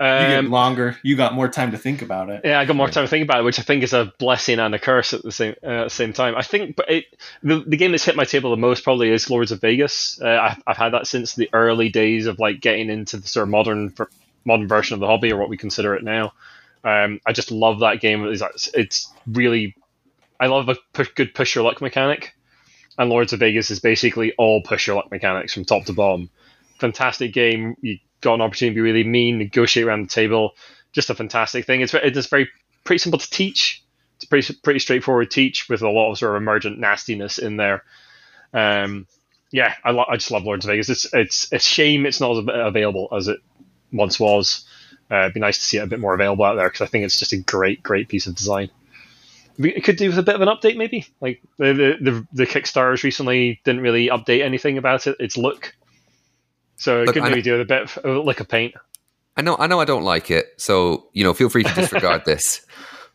You get um, longer. You got more time to think about it. yeah, I got more time to think about it, which I think is a blessing and a curse at the same uh, same time. I think, but it, the the game that's hit my table the most probably is Lords of Vegas. Uh, I've, I've had that since the early days of like getting into the sort of modern modern version of the hobby or what we consider it now. Um, I just love that game. It's, it's really, I love a good push your luck mechanic, and Lords of Vegas is basically all push your luck mechanics from top to bottom. fantastic game. You got an opportunity to be really mean, negotiate around the table. Just a fantastic thing. It's it's very pretty simple to teach. It's pretty pretty straightforward teach with a lot of sort of emergent nastiness in there. Um, yeah, I, lo- I just love Lords of Vegas. It's it's a shame it's not available as it once was. Uh, it'd be nice to see it a bit more available out there because I think it's just a great great piece of design. We it could do with a bit of an update, maybe. Like the the the, the Kickstarters recently didn't really update anything about it. Its look, so it Look, could maybe do with a bit of a lick of paint. I know, I know, I don't like it, so you know, feel free to disregard this.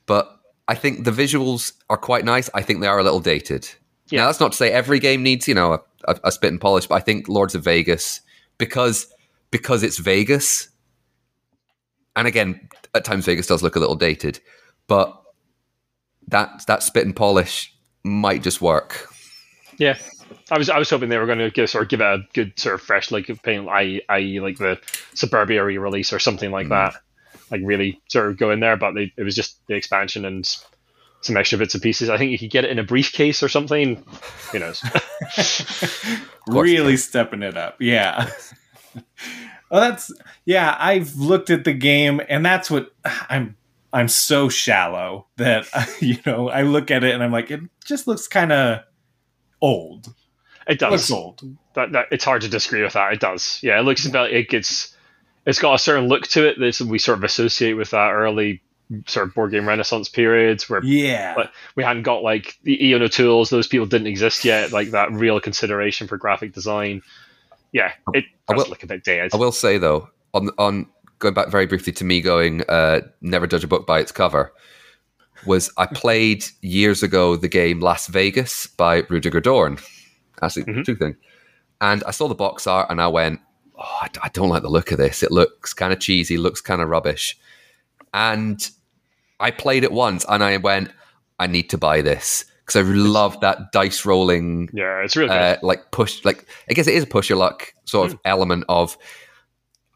But I think the visuals are quite nice. I think they are a little dated. Yeah. Now, that's not to say every game needs, you know, a, a, a spit and polish, but I think Lords of Vegas because because it's Vegas, and again, at times Vegas does look a little dated, but that that spit and polish might just work. Yeah, I was I was hoping they were going to give sort of give it a good sort of fresh like of paint, i.e. i.e. like the Suburbia re-release or something like hmm. that, like really sort of go in there. But they, it was just the expansion and some extra bits and pieces. I think you could get it in a briefcase or something. Who knows? really stepping it up. Yeah. well, that's yeah. I've looked at the game, and that's what I'm. I'm so shallow that you know I look at it and I'm like, it just looks kind of old. It does. Looks does. old. That, that it's hard to disagree with that. It does. Yeah, it looks about it gets. It's got a certain look to it that we sort of associate with that early sort of board game renaissance periods where Yeah. but we hadn't got like the Ian O'Toole's; those people didn't exist yet. Like that real consideration for graphic design. Yeah, it I does will- look a bit dated. I will say though, on on going back very briefly to me going, uh, never judge a book by its cover. Was I played years ago the game Las Vegas by Rudiger Dorn, actually Mhm. two things, and I saw the box art and I went, oh, I, I don't like the look of this. It looks kind of cheesy, looks kind of rubbish, and I played it once and I went, I need to buy this because I love that dice rolling yeah, it's really uh, like push like I guess it is a push your luck sort Hmm. of element of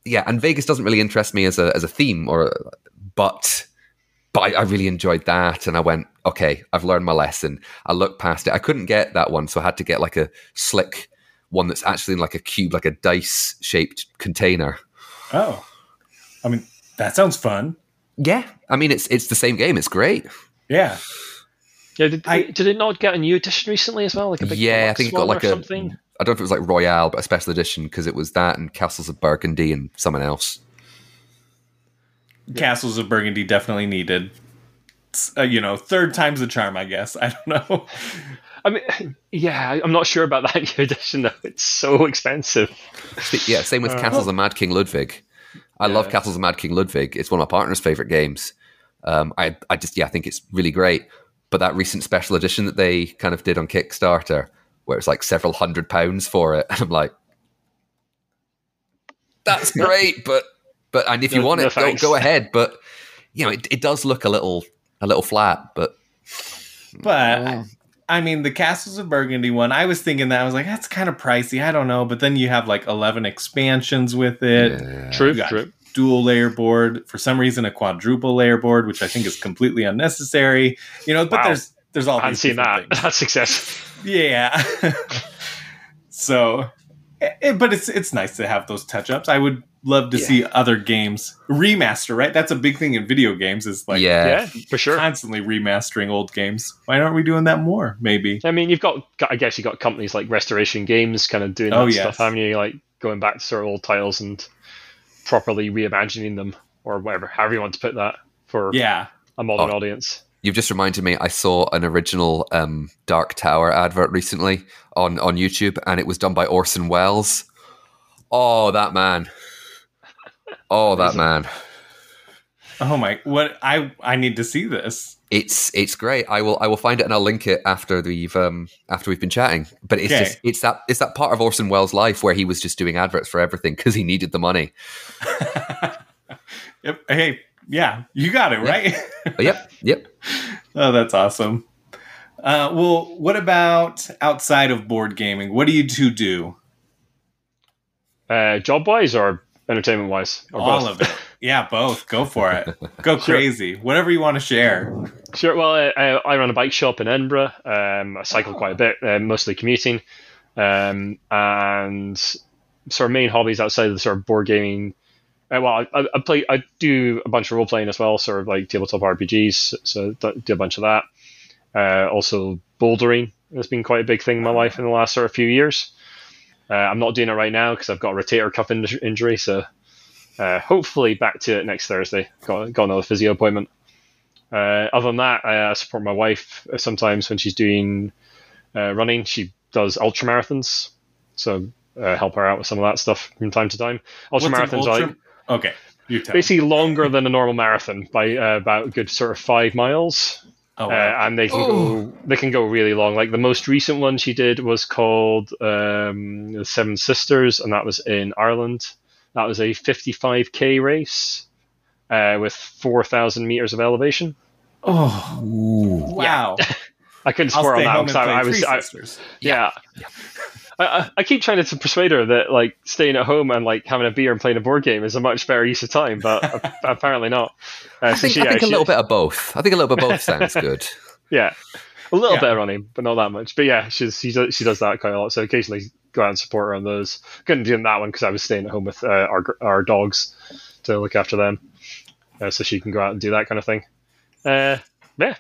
yeah and Vegas doesn't really interest me as a as a theme or but but I, I really enjoyed that and I went okay I've learned my lesson I looked past it I couldn't get that one so I had to get like a slick one that's actually in like a cube like a dice shaped container oh, I mean that sounds fun. yeah I mean it's it's the same game it's great Yeah. yeah, did, I- did it not get a new edition recently as well? Like a big yeah I think it got like a something. I don't know if it was like Royale but a special edition because it was that and Castles of Burgundy and someone else Castles of Burgundy definitely needed. Uh, you know, third time's the charm, I guess. I don't know. I mean, yeah, I- I'm not sure about that new edition though. It's so expensive. Yeah, same with Castles of Mad King Ludwig. I love Castles of Mad King Ludwig. It's one of my partner's favorite games. Um, I, I just, yeah, I think it's really great. But that recent special edition that they kind of did on Kickstarter, where it's like several hundred pounds for it, and I'm like, that's great, but but and if you No- want no it, go, go ahead. But you know, it, it does look a little a little flat, but But I mean, the Castles of Burgundy one, I was thinking that I was like, that's kind of pricey. I don't know. But then you have like eleven expansions with it, yeah. True, You got true. dual layer board. For some reason, a quadruple layer board, which I think is completely unnecessary. You know, but Wow. there's there's all I hadn't seen that. different things. That's excessive. Yeah. so, it, but it's it's nice to have those touch ups. I would love to Yeah. see other games remaster. Right, that's a big thing in video games. Is like yeah. Yeah, for sure. constantly remastering old games. Why aren't we doing that more? Maybe. I mean, you've got, I guess you've got companies like Restoration Games kind of doing oh, that Oh, yes. stuff, haven't you? Like going back to sort of old titles and properly reimagining them or whatever, however you want to put that for Yeah. a modern Oh. audience. You've just reminded me. I saw an original um, Dark Tower advert recently on on YouTube, and it was done by Orson Welles. Oh, that man! Oh, that man! Oh my! What I I need to see this. It's it's great. I will I will find it and I'll link it after we've um after we've been chatting. But it's Okay. just it's that it's that part of Orson Welles' life where he was just doing adverts for everything because he needed the money. Yep. Hey, yeah, you got it right. Yep, yep. oh, that's awesome. Uh, well, what about outside of board gaming? What do you two do? Uh, job wise or entertainment wise? Or All both? of it. Yeah, both. Go for it. Go crazy. Whatever you want to share. Sure. Well, I, I I run a bike shop in Edinburgh. Um, I cycle quite a bit, uh, mostly commuting, um, and sort of main hobbies outside of the sort of board gaming. Uh, well, I, I play, I do a bunch of role playing as well, sort of like tabletop RPGs. So do a bunch of that. Uh, also, bouldering has been quite a big thing in my life in the last sort of few years. Uh, I'm not doing it right now because I've got a rotator cuff in- injury, so uh, hopefully back to it next Thursday. Got got another physio appointment. Uh, other than that, I support my wife sometimes when she's doing uh, running. She does ultra marathons, so uh, help her out with some of that stuff from time to time. Ultra marathons ultra- like Okay, you tell. basically longer than a normal marathon by uh, about a good sort of five miles. Oh, Uh, and they can go they can go really long. Like the most recent one she did was called um, the Seven Sisters, and that was in Ireland. That was a 55k race uh, with 4,000 meters of elevation. oh, wow. I couldn't I'll swear on that home because I, I was Three I, Sisters. yeah. I, I, I keep trying to persuade her that like staying at home and like having a beer and playing a board game is a much better use of time, but apparently not. Uh, I so think, she- I yeah, a she- little bit of both. I think a little bit of both sounds good. Yeah, a little Yeah. bit of running, but not that much. But yeah, she's she does, she does that quite a lot. So occasionally go out and support her on those. Couldn't do that one because I was staying at home with uh, our our dogs to look after them, uh, so she can go out and do that kind of thing. Uh, yeah,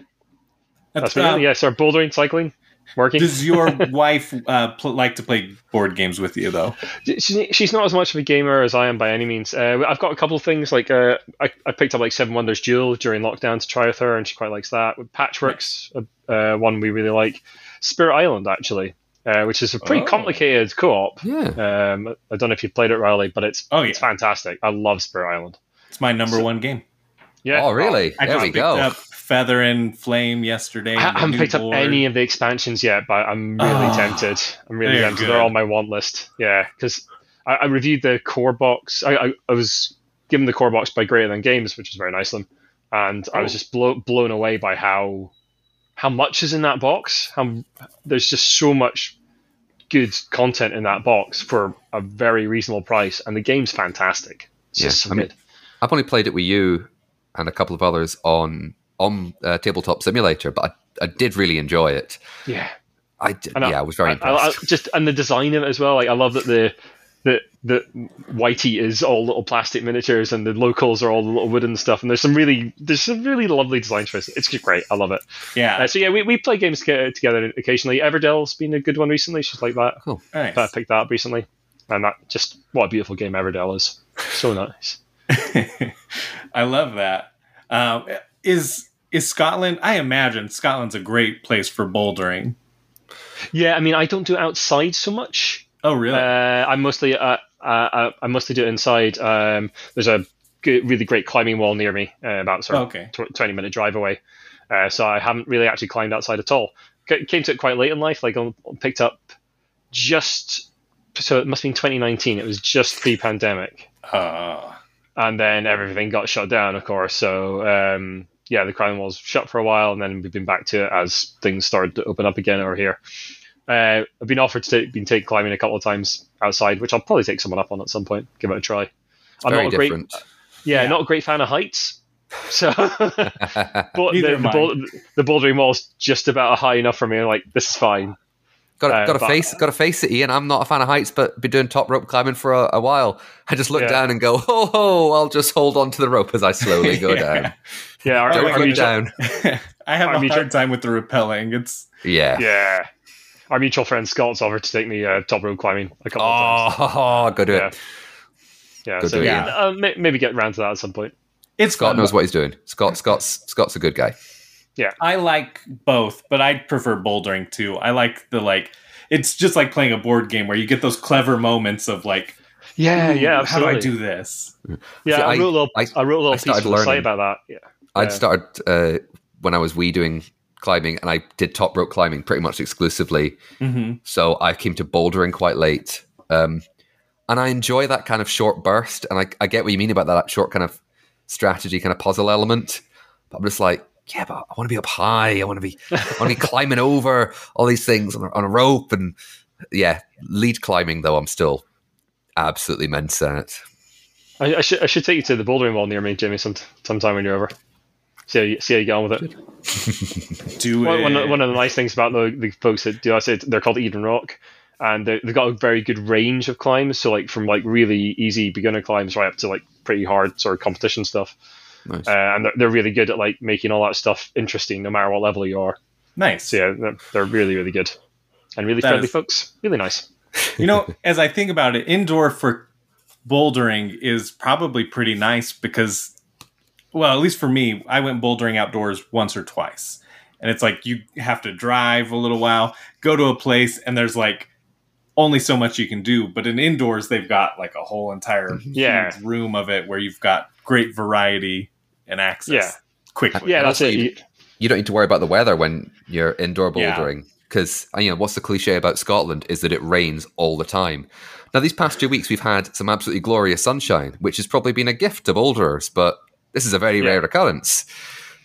that's me. Yeah, so bouldering, cycling, working. Does your wife uh, pl- like to play board games with you, though? She, she's not as much of a gamer as I am by any means. Uh, I've got a couple of things like uh, I, I picked up like Seven Wonders Duel during lockdown to try with her, and she quite likes that. Patchworks, uh, uh, one we really like. Spirit Island actually, uh, which is a pretty Oh. complicated co-op. Yeah. Um, I don't know if you've played it, Riley, but it's Oh, yeah. it's fantastic. I love Spirit Island. It's my number one game. Yeah. Oh, really? I there we picked go. Up Feather and Flame yesterday. I the haven't new picked up any of the expansions yet, but I'm really Oh, tempted. I'm really they're tempted. good. They're on my want list. Yeah, because I, I reviewed the core box. I, I, I was given the core box by Greater Than Games, which is very nice of them, and I was Oh. just blow, blown away by how how much is in that box. How there's just so much good content in that box for a very reasonable price, and the game's fantastic. It's Yeah, just so I mean- I've only played it with you and a couple of others on on uh, Tabletop Simulator, but I, I did really enjoy it. Yeah. I did, I know. yeah, I was very I- I- I- just and the design of it as well. Like I love that the the the Whitey is all little plastic miniatures, and the locals are all the little wooden stuff. And there's some really there's some really lovely design choices. It's just great. I love it. Yeah. Uh, so yeah, we, we play games together occasionally. Everdell's been a good one recently. She's like that. nice. I picked that up recently, and that just what a beautiful game Everdell is. So nice. I love that. Um, is is Scotland? I imagine Scotland's a great place for bouldering. Yeah, I mean I don't do it outside so much. Oh, really? Uh, I mostly uh, uh, I mostly do it inside. Um, there's a good, really great climbing wall near me, uh, about sort of Okay. tw- twenty minute drive away. Uh, so I haven't really actually climbed outside at all. C- came to it quite late in life. Like I picked up just so it must have been 2019. It was just pre-pandemic, Uh, and then everything got shut down, of course. So um, yeah, the climbing wall's shut for a while, and then we've been back to it as things started to open up again over here. Uh, I've been offered to take, been take climbing a couple of times outside, which I'll probably take someone up on at some point. Give it a try. It's I'm very not a great, different. yeah, Yeah. not a great fan of heights. So, but the, am the, I. the bouldering wall's just about high enough for me. I'm Like this is fine. Got to, Uh, got to but- face, got to face it, Iain. I'm not a fan of heights, but been doing top rope climbing for a, a while. I just look Yeah. down and go, oh, ho! I'll just hold on to the rope as I slowly go down. Yeah, our, Oh, Don't wait, look mutual, down. I have I a mean, hard time with the rappelling. It's Yeah. yeah, our mutual friend Scott's offered to take me uh, top rope climbing a couple of times. Oh, go do Yeah. it. Yeah, Go so do it, yeah, uh, maybe get around to that at some point. it's Scott fun. knows what he's doing. Scott, Scott's, Scott's a good guy. I like both, but I prefer bouldering too. I like the like. It's just like playing a board game where you get those clever moments of like, Yeah, "Ooh, yeah, how do I do this? Yeah, See, I, I- wrote a little, I- I, wrote a little I piece started on the site learning. about that. Yeah, I'd Yeah. started uh, when I was wee doing climbing, and I did top rope climbing pretty much exclusively. hmm So I came to bouldering quite late, um, and I enjoy that kind of short burst. And I, I get what you mean about that short kind of strategy, kind of puzzle element. But I'm just like, yeah, but I want to be up high. I want to be, I want to be climbing over all these things on a, on a rope, and yeah, lead climbing though. I'm still absolutely mensa at. I, I should I should take you to the bouldering wall near me, Jimmy, some sometime when you're over. See how you, see how you get on with it. Do One, it. one, of- one of the nice things about the, the folks that do I said they're called Eden Rock. and they've got a very good range of climbs. So like from like really easy beginner climbs right up to like pretty hard sort of competition stuff. Nice. Uh, and they're, they're really good at like making all that stuff interesting, no matter what level you are. Nice. So yeah, they're, they're really really good and really That friendly is- folks. Really nice. You know, as I think about it, indoor for bouldering is probably pretty nice because, well, at least for me, I went bouldering outdoors once or twice. And it's like you have to drive a little while, go to a place, and there's like only so much you can do. But in indoors, they've got like a whole entire mhm. Yeah. huge room of it where you've got great variety and access Yeah. quickly. Yeah, that's it. you- You don't need to worry about the weather when you're indoor bouldering because uh, you know what's the cliche about Scotland is that it rains all the time. Now these past two weeks we've had some absolutely glorious sunshine, which has probably been a gift to boulderers, but this is a very Yeah. rare occurrence.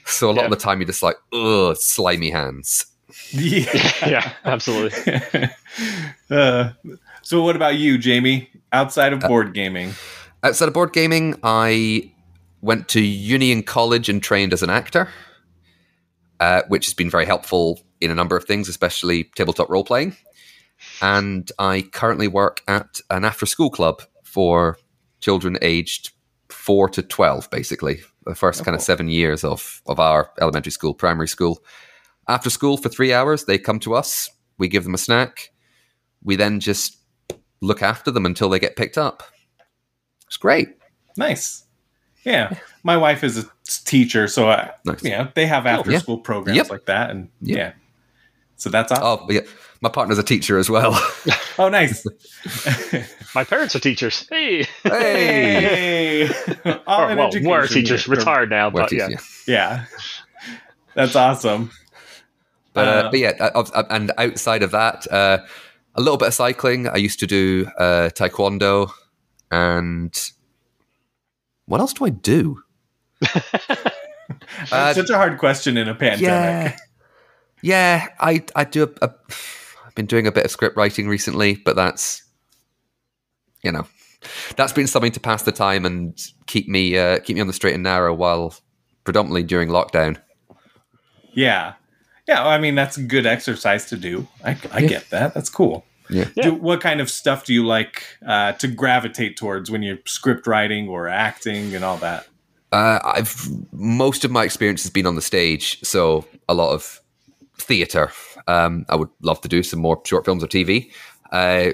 So a lot Yeah. of the time you're just like, ugh, slimy hands. Yeah. yeah, absolutely. uh, so, what about you, Jamie? Outside Uh, of board gaming, Outside of board gaming, I went to Union college and trained as an actor, uh, which has been very helpful in a number of things, especially tabletop role playing. And I currently work at an after school club for children aged four to 12, basically, the first kind of seven years of, of our elementary school, primary school. After school for three hours, they come to us, we give them a snack, we then just look after them until they get picked up. It's great. nice. Yeah, my wife is a teacher, so I, Nice. yeah, they have after Yeah. school programs Yep. like that, and Yep. yeah, so that's awesome. Oh, yeah. My partner's a teacher as well. Oh, nice. My parents are teachers. Hey, hey. hey, all or, in well, education were teachers, retired now, We're but yeah. teachers, Yeah, that's awesome. But, uh, but yeah, and outside of that, uh, a little bit of cycling. I used to do uh, taekwondo, and what else do I do? Uh, Such a hard question in a pandemic. yeah, yeah. I I do. A, a, I've been doing a bit of script writing recently, but that's you know that's been something to pass the time and keep me uh, keep me on the straight and narrow while predominantly during lockdown. Yeah. Yeah. I mean, that's good exercise to do. I, I get that. That's cool. Yeah. Yeah. Do, what kind of stuff do you like uh, to gravitate towards when you're script writing or acting and all that? Uh, I've most of my experience has been on the stage, so a lot of theatre. Um, I would love to do some more short films or TV. Uh,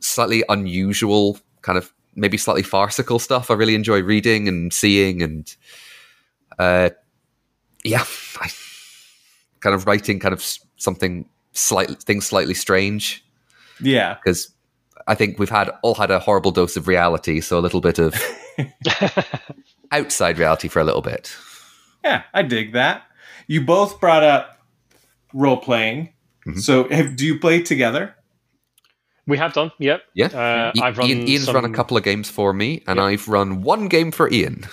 slightly unusual, kind of maybe slightly farcical stuff. I really enjoy reading and seeing, and uh, yeah, I, kind of writing, kind of something slightly things slightly strange Yeah. because I think we've had all had a horrible dose of reality, so a little bit of outside reality for a little bit. Yeah. I dig that. You both brought up role playing. Mhm. So have, do you play together? We have done, yep. Yeah, Uh, I- I've run Iain, Iain's run a couple of games for me, and Yeah. I've run one game for Iain.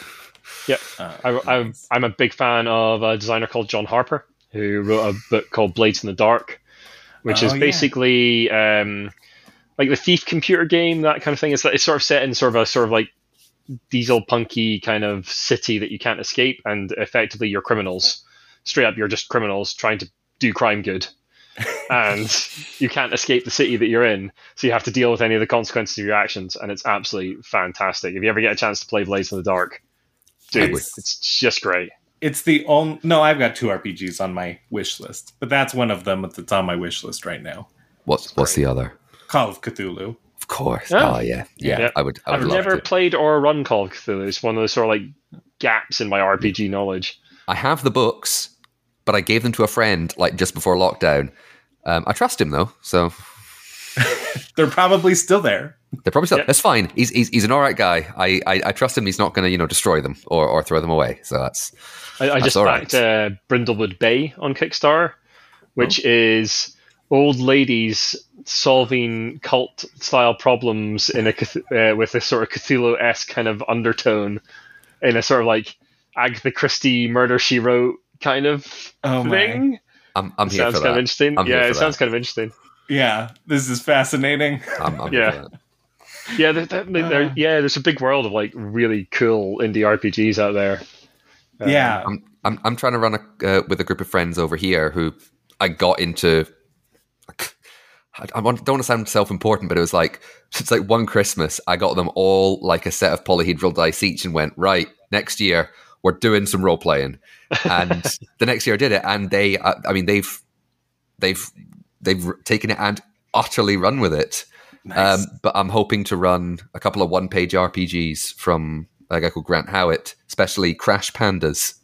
Yep. Uh, I, I'm, I'm a big fan of a designer called John Harper, who wrote a book called Blades in the Dark, which Oh, is yeah. basically um, like the Thief computer game, that kind of thing. It's, it's sort of set in sort of a sort of like diesel punky kind of city that you can't escape, and effectively you're criminals. Straight up, you're just criminals trying to do crime good. and you can't escape the city that you're in, so you have to deal with any of the consequences of your actions, and it's absolutely fantastic. If you ever get a chance to play Blades in the Dark, dude, it's just great. It's the only. No, I've got two RPGs on my wish list, but that's one of them that's on my wish list right now. What's what's the other? Call of Cthulhu. Of course. Oh. Oh, yeah. yeah, Yeah. I would. I would I've love never to. played or run Call of Cthulhu. It's one of those sort of like gaps in my RPG knowledge. I have the books, but I gave them to a friend like just before lockdown. Um, I trust him though, so They're probably still there. they're probably still. Yeah. That's fine. He's, he's he's an all right guy. I, I I trust him. He's not going to you know destroy them or, or throw them away. So that's I, I That's just all backed uh, Brindlewood Bay on Kickstarter, which is old ladies solving cult style problems in a uh, with a sort of Cthulhu esque kind of undertone, in a sort of like Agatha Christie murder she wrote kind of Oh my. thing. I'm I'm here sounds for kind of interesting. I'm yeah, for it sounds that. kind of interesting. Yeah, this is fascinating. I'm, I'm Yeah. here for that. Yeah, there, there, there- Uh. yeah. There's a big world of like really cool indie RPGs out there. Um, yeah. I'm, I'm I'm trying to run a, uh, with a group of friends over here who I got into. I I want, don't want to sound self-important, but it was like it's like one Christmas, I got them all like a set of polyhedral dice each, and went right next year we're doing some role playing, and the next year I did it, and they, I, I mean, they've they've they've taken it and utterly run with it. Nice. Um, but I'm hoping to run a couple of one-page RPGs from a guy called Grant Howitt, especially Crash Pandas,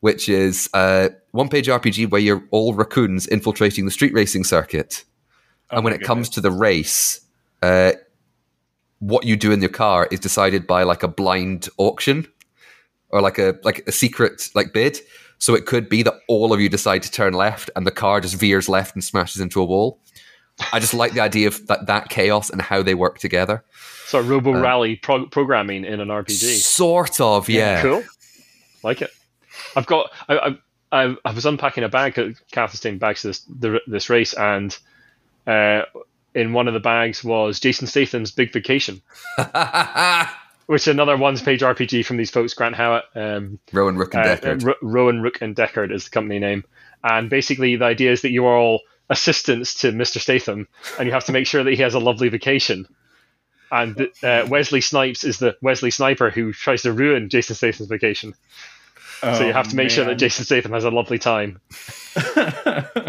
which is a one-page RPG where you're all raccoons infiltrating the street racing circuit. Oh and when it comes to the race, uh, what you do in your car is decided by like a blind auction or like a like a secret like bid. So it could be that all of you decide to turn left and the car just veers left and smashes into a wall. I just like the idea of that, that chaos and how they work together. So Robo Rally pro- programming in an RPG. Sort of, yeah. Cool. Like it. I've got. I, I, I, was unpacking a bag at Catherine bags this the, this race, and uh, in one of the bags was Jason Statham's Big Vacation, which is another one-page RPG from these folks, Grant Howitt. Um, Rowan Rook and uh, Decard. R- Rowan Rook and Decard is the company name, and basically the idea is that you are all assistants to Mr. Statham, and you have to make sure that he has a lovely vacation. And uh, Wesley Snipes is the Wesley Sniper who tries to ruin Jason Statham's vacation. so you have to make sure that Jason Statham has a lovely time.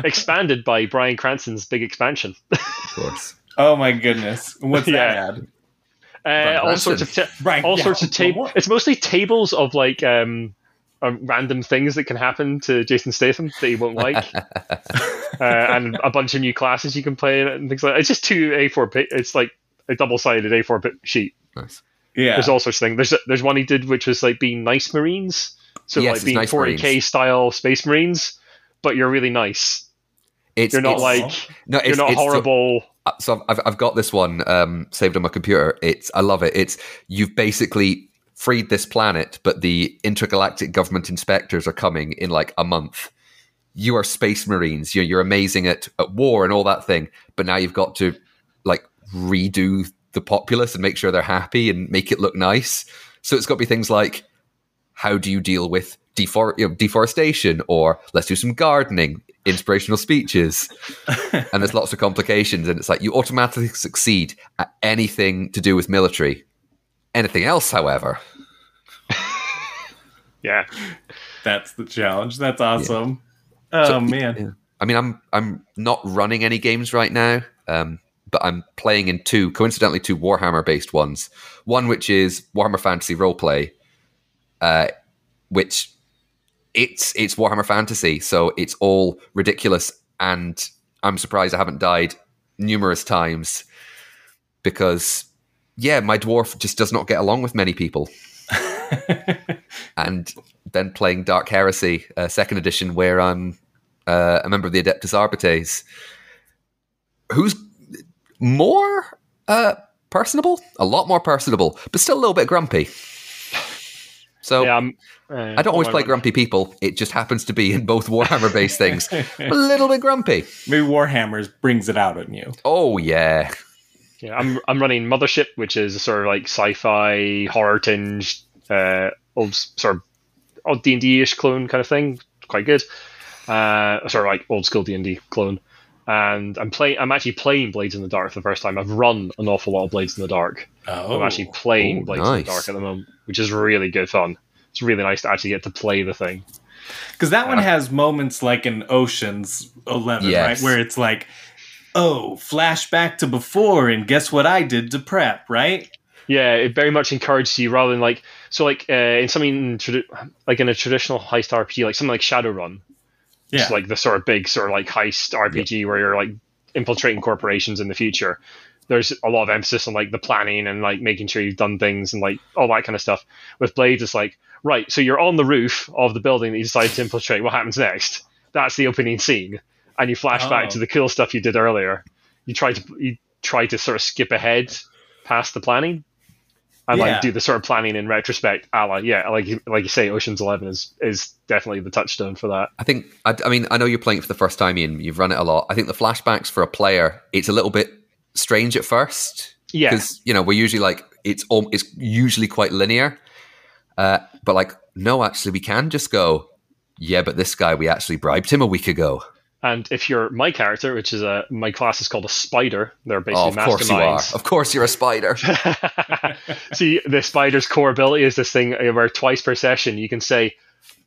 Expanded by Bryan Cranston's big expansion. of course. oh my goodness. What's Yeah. that ad? Uh, all sorts of ta- Right, all yeah. sorts of tables. It's mostly tables of like um, uh, random things that can happen to Jason Statham that he won't like, uh, and a bunch of new classes you can play in it and things like. that. It's just two A4. Pa- it's like a double-sided A4 bit sheet. Nice. Yeah. There's all sorts of things. There's there's one he did which was like being nice Marines, so Yes, like it's being Nice 40k Marines. style Space Marines, but you're really nice. It's, You're not it's- like no, it's, you're not it's the- horrible. Uh, so I've, I've got this one um, saved on my computer. It's I love it. It's you've basically freed this planet, but the intergalactic government inspectors are coming in like a month. You are space marines. You're, you're amazing at, at war and all that thing, but now you've got to like redo the populace and make sure they're happy and make it look nice. So it's got to be things like how do you deal with you know, deforestation or let's do some gardening, inspirational speeches and there's lots of complications and it's like you automatically succeed at anything to do with military anything else however Yeah, That's the challenge. That's awesome. Oh So- man. yeah. i mean i'm i'm not running any games right now um, but i'm playing in two coincidentally two warhammer based ones one which is warhammer fantasy roleplay uh, which it's it's warhammer fantasy so it's all ridiculous and i'm surprised i haven't died numerous times because yeah my dwarf just does not get along with many people and then playing Dark Heresy, uh, second edition, where I'm uh, a member of the Adeptus Arbites, who's more uh, personable, a lot more personable, but still a little bit grumpy. So yeah. Uh, Oh. I don't always play grumpy people. It just happens to be in both Warhammer based things. a little bit grumpy. Maybe Warhammers brings it out in you. Oh yeah, Yeah, I'm I'm running Mothership, which is a sort of like sci-fi horror tinged, uh, old sort of old D and D ish clone kind of thing. Quite good. Uh, sort of like old school D and D clone. And I'm playing. I'm actually playing Blades in the Dark for the first time. I've run an awful lot of Blades in the Dark. Oh. I'm actually playing Oh, Blades in the Dark at the moment, which is really good fun. It's really nice to actually get to play the thing. Because that one has moments like in Ocean's 11, Yes. right? Where it's like, oh, flashback to before, and guess what I did to prep, right? Yeah, it very much encourages you rather than like so like uh, in something tradi- like in a traditional heist RPG, like something like Shadowrun, Yeah. It's like the sort of big sort of like heist RPG where you're like infiltrating corporations in the future. There's a lot of emphasis on like the planning and like making sure you've done things and like all that kind of stuff. With Blades, it's like right, so you're on the roof of the building that you decided to infiltrate. What happens next? That's the opening scene, and you flash back Oh. to the cool stuff you did earlier. You try to you try to sort of skip ahead past the planning and Yeah. like do the sort of planning in retrospect. A la, yeah, like you- like you say, Ocean's Eleven is is definitely the touchstone for that. I think. I, I mean, I know you're playing it for the first time, Iain. You've run it a lot. I think the flashbacks for a player, it's a little bit strange at first. Yeah. because you know we're usually like it's al- it's usually quite linear, uh, but like no, actually we can just go. Yeah, but this guy we actually bribed him a week ago. And if you're my character, which is a my class is called a spider, they're Oh, basically of course you are. Of course you're a spider. See, the spider's core ability is this thing where twice per session you can say,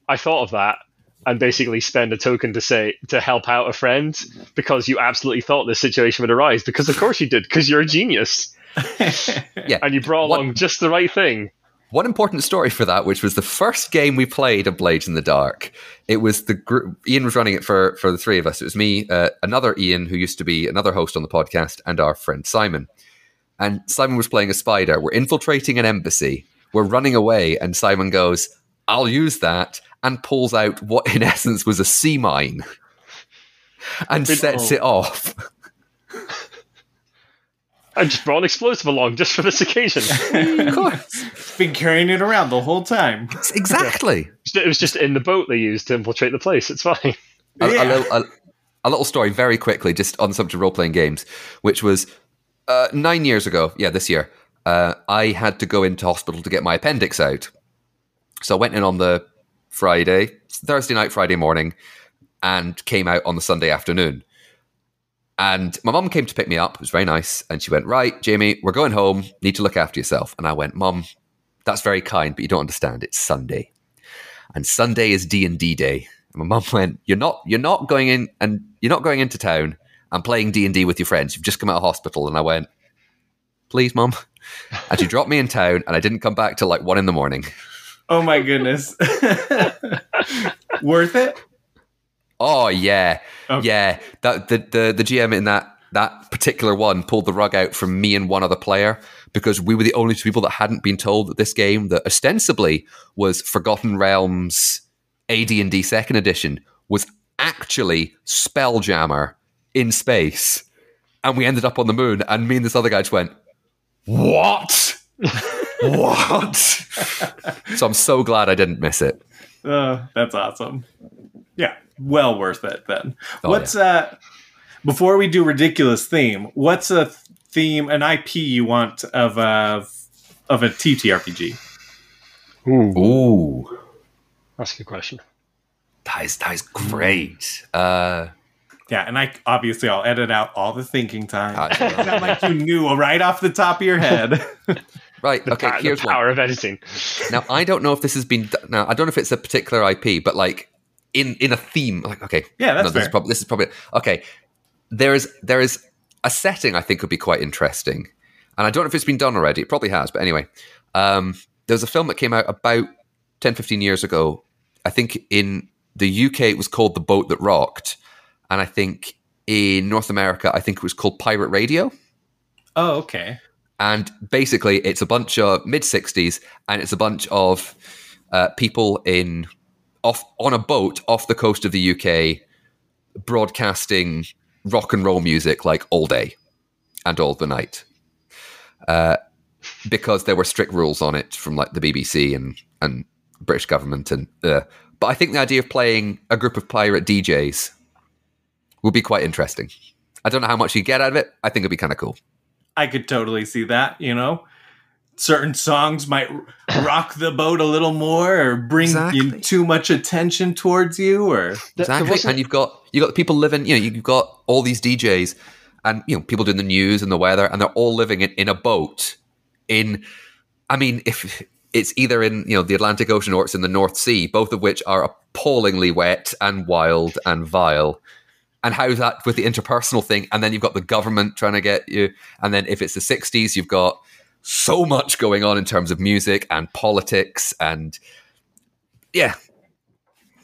"I thought of that," and basically spend a token to say to help out a friend because you absolutely thought this situation would arise. Because of course you did, because you're a genius yeah. and you brought What- along just the right thing. One important story for that, which was the first game we played of Blades in the Dark. It was the group. Iain was running it for for the three of us. It was me, uh, another Ian who used to be another host on the podcast, and our friend Simon. And Simon was playing a spider. We're infiltrating an embassy. We're running away, and Simon goes, "I'll use that," and pulls out what, in essence, was a sea mine, and sets it off. I just brought an explosive along just for this occasion. of course, Been carrying it around the whole time. exactly. it was just in the boat they used to infiltrate the place. It's fine. a, a little, a, a little story very quickly, just on the subject of role playing games, which was uh, nine years ago. Yeah, this year. Uh, I had to go into hospital to get my appendix out. So I went in on the Friday, Thursday night, Friday morning, and came out on the Sunday afternoon. And my mum came to pick me up. It was very nice. And she went, Right, Jamie, we're going home. Need to look after yourself. And I went, Mum, that's very kind, but you don't understand. It's Sunday. And Sunday is D&D day. And my mum went, "You're not you're not going in and you're not going into town and playing D&D with your friends. You've just come out of hospital." And I went, "Please, mum." And she dropped me in town and I didn't come back till like 1 in the morning. Oh my goodness. Worth it? Oh yeah. Okay. Yeah. That the, the the GM in that that particular one pulled the rug out from me and one other player because we were the only two people that hadn't been told that this game that ostensibly was Forgotten Realms AD&D second edition was actually Spelljammer in space. And we ended up on the moon and me and this other guy just went, "What?" what? so I'm so glad I didn't miss it. Uh, that's awesome. Yeah, well worth it then. Oh, what's uh before we do ridiculous theme, what's a theme an IP you want of a of a TTRPG? Ooh. That's a good question. That is that is great. Uh, Yeah, and I obviously I'll edit out all the thinking time. uh, not like you knew right off the top of your head. right. Okay. Pa- Here's the one. power of editing. Now I don't know if this has been now. I don't know if it's a particular IP, but like in in a theme. Like okay, Yeah, that's no, this is this is probably okay. There is there is a setting I think would be quite interesting, and I don't know if it's been done already. It probably has, but anyway, um, there was a film that came out about 10, 15 years ago. I think in the UK it was called The Boat That Rocked, and I think in North America I think it was called Pirate Radio. oh, okay. And basically, it's a bunch of mid '60s, and it's a bunch of uh, people in off on a boat off the coast of the UK, broadcasting rock and roll music like all day and all the night, uh, because there were strict rules on it from like the BBC and and British government and. Uh, but I think the idea of playing a group of pirate DJs would be quite interesting. I don't know how much you get out of it. I think it'd be kind of cool. I could totally see that, you know. Certain songs might rock the boat a little more or bring Exactly. you too much attention towards you or Exactly, and you've got you've got people living. You know, you've got all these DJs, and you know people doing the news and the weather, and they're all living in, in a boat. In, I mean, if it's either in you know the Atlantic Ocean or it's in the North Sea, both of which are appallingly wet and wild and vile. And how's that with the interpersonal thing? And then you've got the government trying to get you. And then if it's the '60s, you've got so much going on in terms of music and politics and yeah,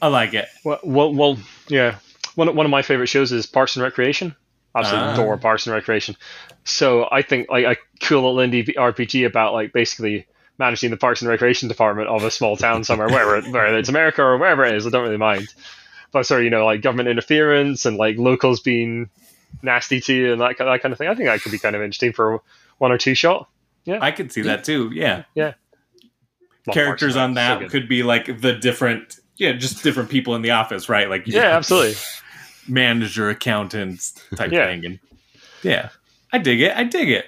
I like it. Well, well, well, yeah. One one of my favorite shows is Parks and Recreation. Absolutely Ah. adore Parks and Recreation. So I think like a cool little indie RPG about like basically managing the Parks and Recreation department of a small town somewhere, wherever whether it's America or wherever it is, I don't really mind. But sorry, you know, like government interference and like locals being nasty to you and that that kind of thing. I think that could be kind of interesting for one or two shot. I could see that too. Yeah. Well, Characters on that so could be like the different yeah, just different people in the office, right? Like yeah, absolutely. manager, accountants type Yeah. thing. And yeah, I dig it. I dig it.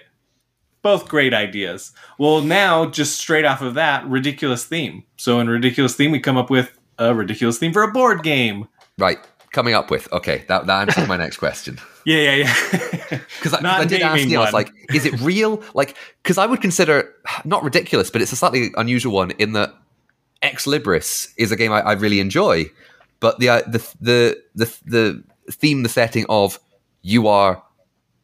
Both great ideas. Well, now just straight off of that, ridiculous theme. So in ridiculous theme, we come up with a ridiculous theme for a board game. right. Coming up with? Okay, that, that answers my next question. Yeah, yeah, yeah. Because I, I did ask you, I was like, is it real? Like, because I would consider not ridiculous, but it's a slightly unusual one in that Ex Libris is a game I, I really enjoy, but the, uh, the the the the theme, the setting of you are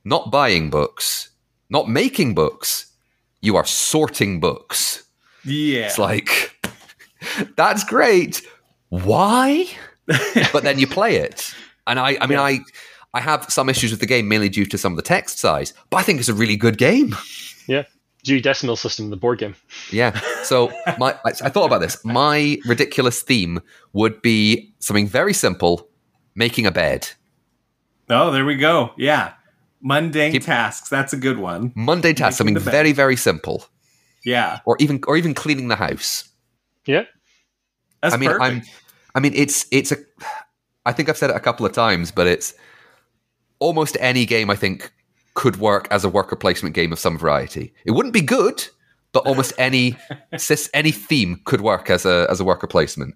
not buying books, not making books, you are sorting books. yeah. It's like that's great. Why? but then you play it, and I, I mean, I, I have some issues with the game mainly due to some of the text size, but I think it's a really good game. Yeah. Dewey Decimal System, the board game. Yeah. So my, I, I thought about this. My ridiculous theme would be something very simple: making a bed. oh, there we go. Yeah. Mundane Keep- tasks. That's a good one. Monday tasks. Making something very, very simple, Yeah. or even, or even cleaning the house. Yeah. That's I mean, perfect. I'm. I mean, it's it's a. I think I've said it a couple of times, but it's almost any game I think could work as a worker placement game of some variety. It wouldn't be good, but almost any any theme could work as a as a worker placement.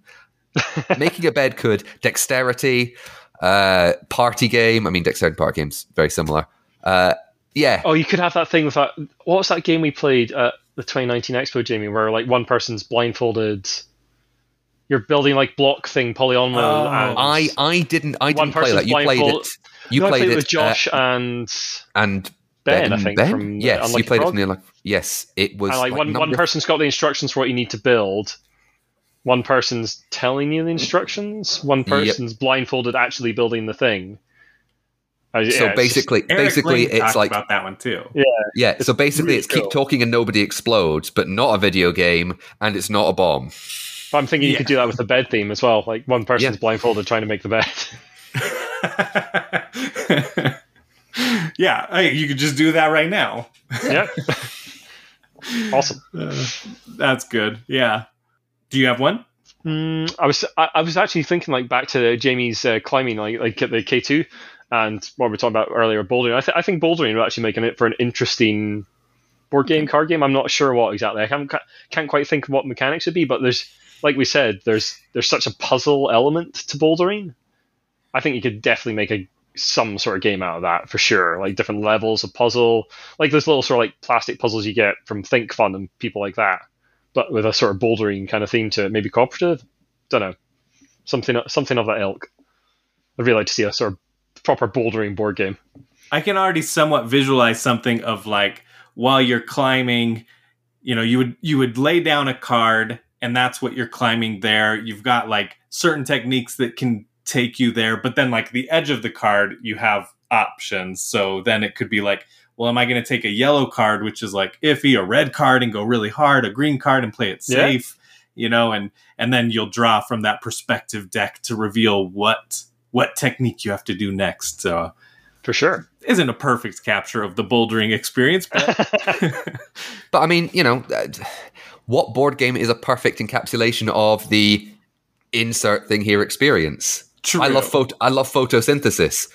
Making a bed could. Dexterity, uh, party game. I mean, dexterity party games very similar. Uh, yeah, Oh, you could have that thing with that. What was that game we played at the 2019 Expo, Jamie, where like one person's blindfolded? You're building like block thing, polyomino. Oh. and I I didn't I One didn't play that. You played blindfold- it. You No, I played, played it it with Josh uh, and and Ben, I think. Ben? From yes, you played Frog. it from the Unlucky. Yes, it was And like, like one, one person's got the instructions for what you need to build. One person's telling you the instructions. One person's blindfolded, actually building the thing. Uh, So yeah, it's just- basically, Eric basically, it's like about that one too. yeah. Yeah. So basically, really it's keep talking and nobody explodes, but not a video game, and it's not a bomb. But I'm thinking you Yeah. could do that with the bed theme as well. Like one person's Yeah. blindfolded trying to make the bed. yeah, hey, you could just do that right now. yeah, awesome. Uh, that's good. Yeah. Do you have one? Mm, I was I, I was actually thinking like back to Jamie's uh, climbing like like at the K two and what we were talking about earlier bouldering. I, th- I think bouldering would actually make it for an interesting board game card game. I'm not sure what exactly. I can't can't quite think of what mechanics would be, but there's like we said there's there's such a puzzle element to bouldering. I think you could definitely make a some sort of game out of that for sure. Like different levels of puzzle, like those little sort of like plastic puzzles you get from ThinkFun and people like that but with a sort of bouldering kind of theme to it, maybe cooperative. Don't know, something something of that ilk. I'd really like to see a sort of proper bouldering board game. I can already somewhat visualize something of like while you're climbing, you know, you would you would lay down a card and that's what you're climbing there. You've got like certain techniques that can take you there, but then like the edge of the card you have options. So then it could be like, well, am I going to take a yellow card which is like iffy, a red card and go really hard, a green card and play it Yeah. safe, you know, and and then you'll draw from that perspective deck to reveal what what technique you have to do next. So For sure. isn't a perfect capture of the bouldering experience, but But I mean, you know, uh, what board game is a perfect encapsulation of the insert thing here experience? True. I love photo. I love photosynthesis.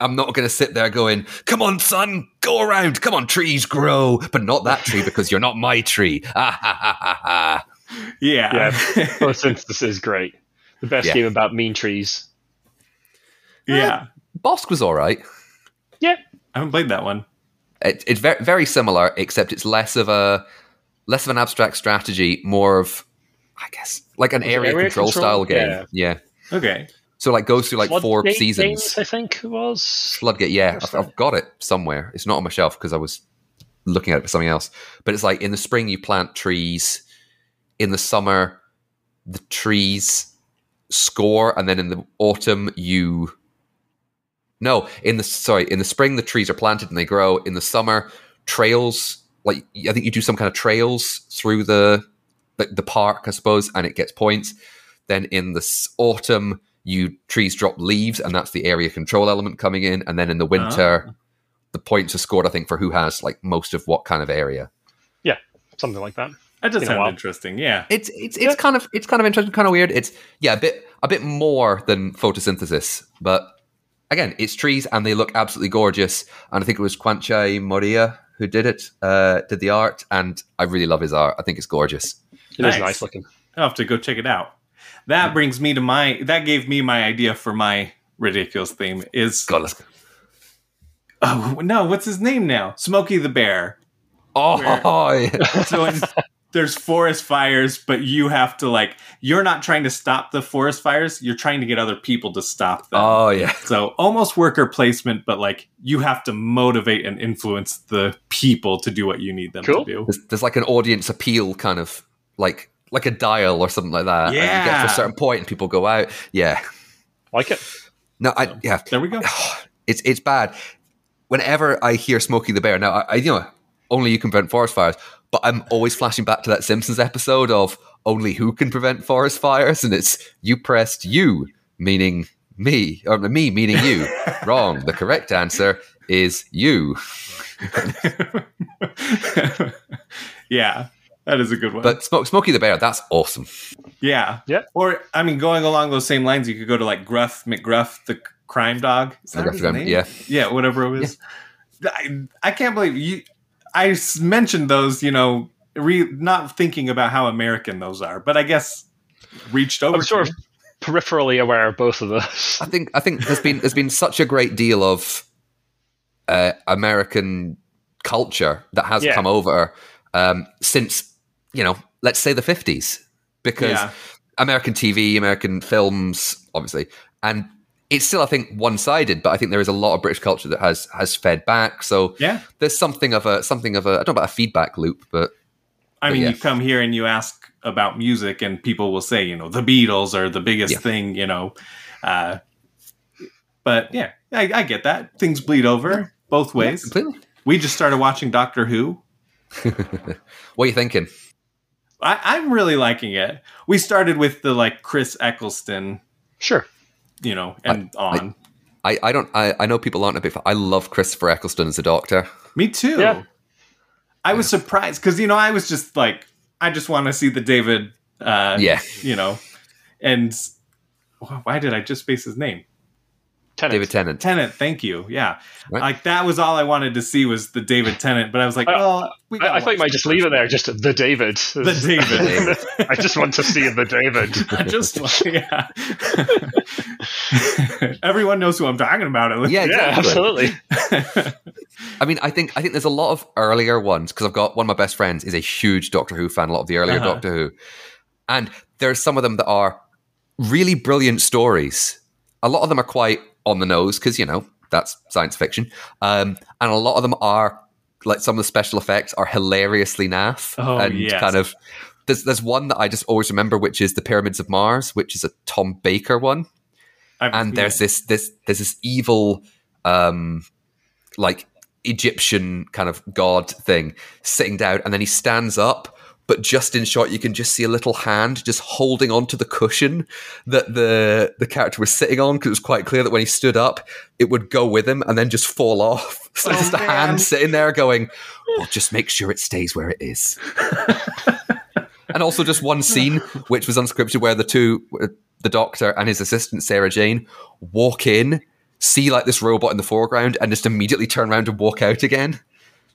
I'm not going to sit there going, "Come on, son, go around. Come on, trees grow, but not that tree because you're not my tree." Ah, ha, ha, ha, ha. yeah. Yeah. Photosynthesis is great. The best Yeah. game about mean trees. yeah. Bosk was all right. Yeah. I haven't played that one. It, it's very very similar, except it's less of a less of an abstract strategy, more of, I guess, like an area, area control, control? style game. Yeah. Yeah. Okay. So like goes through like four seasons. Games, I think it was. Floodgate, yeah, I've, I've got it somewhere. It's not on my shelf because I was looking at it for something else. But it's like in the spring you plant trees, in the summer the trees score, and then in the autumn you. No, in the sorry, in the spring the trees are planted and they grow. In the summer, trails like I think you do some kind of trails through the the, the park, I suppose, and it gets points. Then in the autumn, you trees drop leaves, and that's the area control element coming in. And then in the winter, Ah. the points are scored. I think for who has like most of what kind of area. Yeah, something like that. That does Been sound interesting. Yeah. It's it's it's kind of it's kind of interesting, kind of weird. It's yeah, a bit a bit more than photosynthesis, but again, it's trees and they look absolutely gorgeous. And I think it was Kwanchai Moriya who did it, uh, did the art, and I really love his art. I think it's gorgeous. It is Nice. nice looking. I'll have to go check it out. That brings me to my that gave me my idea for my ridiculous theme is God, let's go. oh no, what's his name now? Smokey the Bear. Oh, yeah. So in, there's forest fires, but you have to like you're not trying to stop the forest fires, you're trying to get other people to stop them. oh yeah. So almost worker placement, but like you have to motivate and influence the people to do what you need them Cool. to do. There's, there's like an audience appeal kind of like like a dial or something like that. And you get to a certain point and people go out. Yeah. Like it. No, I yeah. There we go. It's it's bad. Whenever I hear Smokey the Bear, now I, I you know only you can prevent forest fires, but I'm always flashing back to that Simpsons episode of only who can prevent forest fires, and it's you pressed you, meaning me, or me meaning you. Wrong. The correct answer is you. yeah, that is a good one. But Smoke, Smokey the Bear, that's awesome. yeah, Yeah. Or I mean, going along those same lines, you could go to like Gruff McGruff, the crime dog. Is that Gruff his McGruff, name? yeah. yeah, whatever it was. I, I can't believe you. I s- mentioned those, you know, re, not thinking about how American those are, but I guess reached over. I'm sort to of peripherally aware of both of those. I think I think there's been there's been such a great deal of uh, American culture that has Yeah. come over um, since you know let's say the 50s because Yeah. American TV, American films, obviously, and it's still I think one sided, but I think there is a lot of British culture that has has fed back. So Yeah. there's something of a something of a I don't know about a feedback loop, but I mean, yeah. you come here and you ask about music, and people will say, you know, the Beatles are the biggest Yeah. thing, you know. Uh, but yeah, I, I get that. Things bleed over both ways. completely. We just started watching Doctor Who. What are you thinking? I, I'm really liking it. We started with the like Chris Eccleston, Sure. You know, and on. I, I don't I, I know people aren't a big fan. I love Christopher Eccleston as a doctor. Me too. Yeah. I was surprised because you know I was just like I just want to see the David. Uh, Yeah. You know, and why did I just space his name? Tennant. David Tennant. Tennant, thank you. Yeah, Right. like that was all I wanted to see was the David Tennant, but I was like, I- well, we I, think I thought you might just leave it there, just the David. the David. I just want to see the David. I just yeah. Everyone knows who I'm talking about. At least. Yeah, Yeah, absolutely. I mean, I think I think there's a lot of earlier ones because I've got one of my best friends is a huge Doctor Who fan. A lot of the earlier Uh-huh. Doctor Who, and there's some of them that are really brilliant stories. A lot of them are quite on the nose because you know that's science fiction, um, and a lot of them are like some of the special effects are hilariously naff Oh, and yes. kind of. There's there's one that I just always remember, which is the Pyramids of Mars, which is a Tom Baker one and there's it. this this there's this evil um like Egyptian kind of god thing sitting down and then he stands up but just in shot you can just see a little hand just holding onto the cushion that the the character was sitting on because it was quite clear that when he stood up it would go with him and then just fall off. So Oh, just a hand sitting there going well just make sure it stays where it is. And also just one scene which was unscripted where the two uh, the doctor and his assistant sarah jane walk in see like this robot in the foreground and just immediately turn around and walk out again.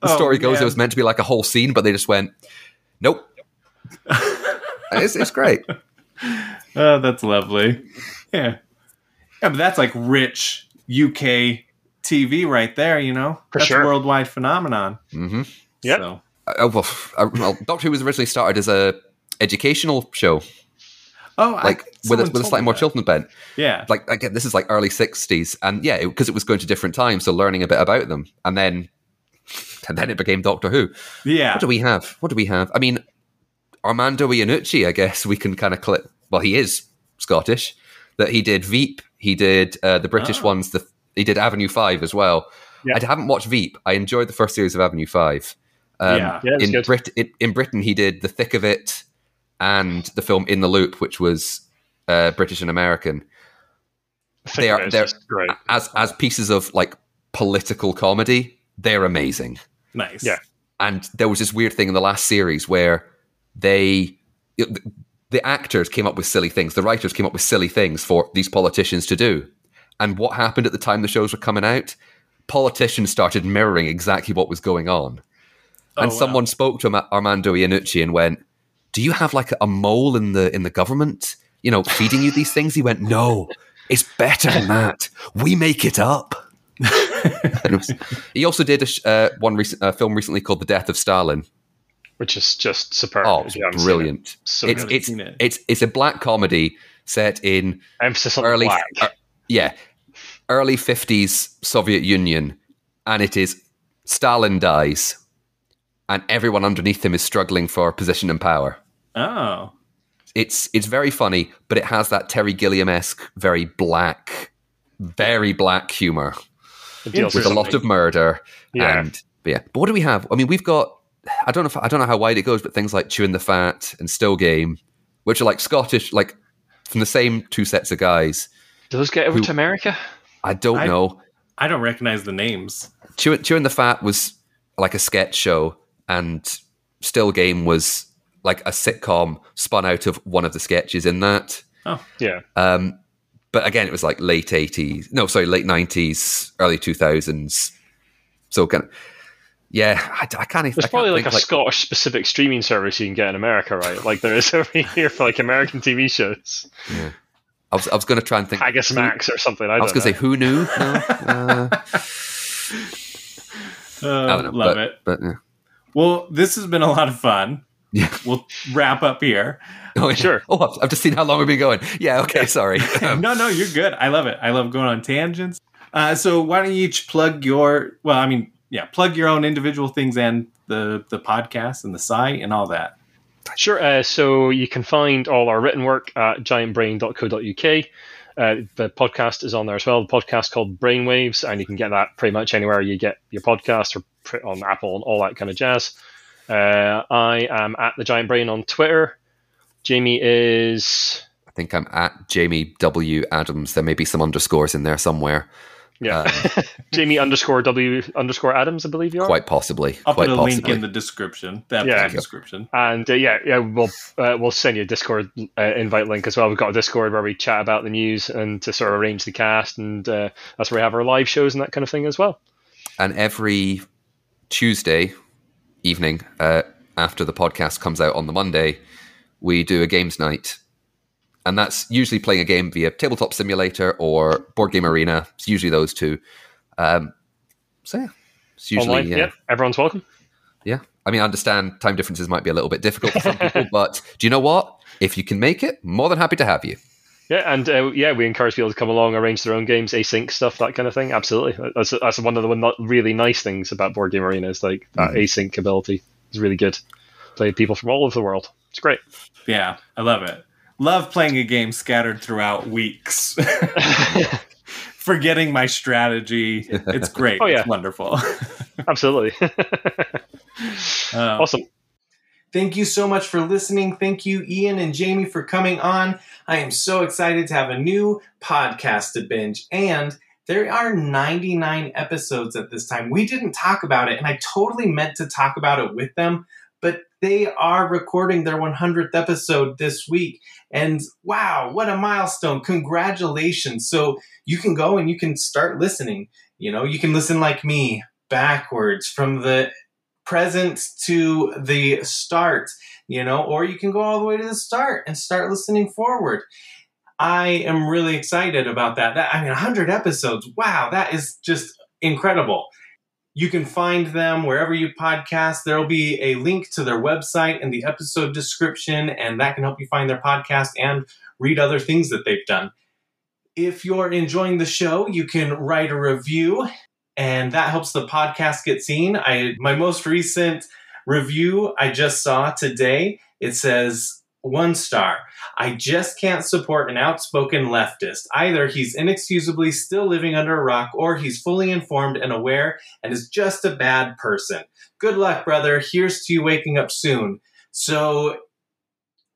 The Oh, story goes man. it was meant to be like a whole scene but they just went nope it's, it's great Oh, that's lovely. Yeah. Yeah, but that's like rich UK TV right there, you know? For that's sure. a worldwide phenomenon. hmm Yep. So, uh, well, uh, well, doctor who was originally started as a educational show oh, I- like with a, with a slightly more that. children's bent Yeah. like again this is like early 60s and yeah because it, was going to different times so learning a bit about them and then and then it became doctor who Yeah. what do we have what do we have i mean armando iannucci i guess we can kind of clip well he is scottish that he did veep he did uh, the british Oh. ones the he did avenue 5 as well Yeah. i haven't watched veep i enjoyed the first series of avenue 5 um, Yeah. Yeah, in. Brit- in, in britain he did the thick of it and the film in the loop which was uh, british and american they are- they're- great. as as pieces of like political comedy, they're amazing. nice. Yeah. And there was this weird thing in the last series where they the, the actors came up with silly things, the writers came up with silly things for these politicians to do. And what happened at the time the shows were coming out? Politicians started mirroring exactly what was going on. Oh, and wow. someone spoke to Armando Iannucci and went, "Do you have like a mole in the in the government, you know, feeding you these things?" He went, "No, It's better than that. We make it up. And it was- he also did a sh- uh, one recent uh, film recently called The Death of Stalin. which is just superb. Oh, it's haven't it. brilliant. So it's it's it. it's it's a black comedy set in Emphasis on early black. uh, yeah early 50s soviet union and it is stalin dies and everyone underneath him is struggling for position and power Oh. it's it's very funny but it has that terry gilliam-esque very black very black humor It deals with a lot of murder Yeah. and but yeah but what do we have i mean we've got i don't know if i don't know how wide it goes but things like chewing the fat and still game which are like scottish like from the same two sets of guys Do those get over Who- to America? i don't I- know I don't recognize the names. Chewing, Chewing the Fat was like a sketch show, and Still Game was like a sitcom spun out of one of the sketches in that. Oh, yeah. Um, but again, it was like late 80s, no, sorry, late 90s, early 2000s. So kind of, yeah, I, I can't even. There's I can't probably like think, a Scottish specific streaming service you can get in America, right? Like there is over here for like American TV shows. I was, I was going to try and think. Haggis who- Max or something. I, I was going to say, who knew? No, uh, Uh, I don't know. love but, it. But yeah. Well, this has been a lot of fun. Yeah. We'll wrap up here. Oh, yeah. Sure. Oh, I've, I've just seen how long we've been going. Yeah, okay, sorry. Um, no, no, you're good. I love it. I love going on tangents. Uh, so why don't you each plug your? Well, I mean, yeah, plug your own individual things and the the podcast and the site and all that. Sure. Uh, so you can find all our written work at giantbrain.co.uk. Uh, the podcast is on there as well. The podcast called Brainwaves, and you can get that pretty much anywhere you get your podcast or pr- on Apple and all that kind of jazz. Uh, I am at the Giant Brain on Twitter. Jamie is I think I'm at Jamie W. Adams. There may be some underscores in there somewhere. yeah, Jamie underscore W underscore Adams, I believe you are. Quite possibly. I'll quite put a possibly. link in the description. The Yeah. episode description. And uh, yeah, yeah, we'll uh, we'll send you a Discord uh, invite link as well. We've got a Discord where we chat about the news and to sort of arrange the cast, and uh, that's where we have our live shows and that kind of thing as well. and every Tuesday evening, uh, after the podcast comes out on the Monday, we do a games night. And that's usually playing a game via Tabletop Simulator or Board Game Arena. It's usually those two. Um, so yeah, it's usually Online, yeah. yeah, everyone's welcome. Yeah. I mean, I understand time differences might be a little bit difficult for some people, but do you know what? If you can make it, more than happy to have you. Yeah, and uh, yeah, we encourage people to come along, arrange their own games, async stuff, that kind of thing. Absolutely, that's that's one of the one- really nice things about Board Game Arena is like that async ability is really good. Play with people from all over the world. It's great. Yeah, I love it. Love playing a game scattered throughout weeks. Forgetting my strategy. It's great. Oh, yeah. It's wonderful. Absolutely, Um, awesome. Thank you so much for listening. Thank you, Iain and Jamie, for coming on. I am so excited to have a new podcast to binge. And there are 99 episodes at this time. We didn't talk about it, and I totally meant to talk about it with them, but they are recording their 100th episode this week. And wow, what a milestone! Congratulations. So you can go and you can start listening. You know, you can listen like me backwards from the present to the start, you know, or you can go all the way to the start and start listening forward. I am really excited about that. that I mean, 100 episodes. Wow, that is just incredible. You can find them wherever you podcast. There will be a link to their website in the episode description, and that can help you find their podcast and read other things that they've done. If you're enjoying the show, you can write a review and that helps the podcast get seen. I my most recent review I just saw today, it says one star. I just can't support an outspoken leftist. Either he's inexcusably still living under a rock or he's fully informed and aware and is just a bad person. Good luck, brother. Here's to you waking up soon. So,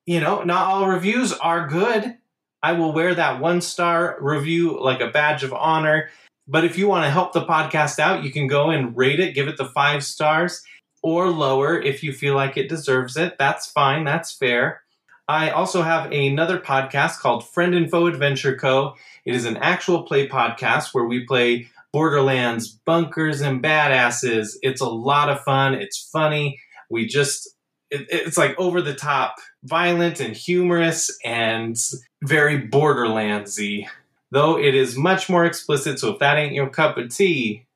you know, not all reviews are good. I will wear that one star review like a badge of honor. But if you want to help the podcast out, you can go and rate it, give it the five stars or lower if you feel like it deserves it. That's fine, that's fair. I also have another podcast called Friend and Foe Adventure Co. It is an actual play podcast where we play Borderlands, bunkers, and badasses. It's a lot of fun. It's funny. We just, it, it's like over the top, violent and humorous, and very Borderlandsy though it is much more explicit, so if that ain't your cup of tea,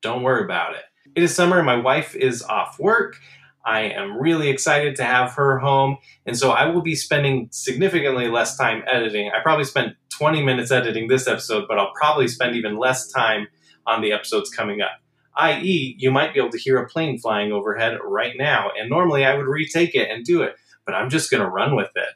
don't worry about it. It is summer, my wife is off work. I am really excited to have her home, and so I will be spending significantly less time editing. I probably spent 20 minutes editing this episode, but I'll probably spend even less time on the episodes coming up. I.e., you might be able to hear a plane flying overhead right now, and normally I would retake it and do it, but I'm just going to run with it.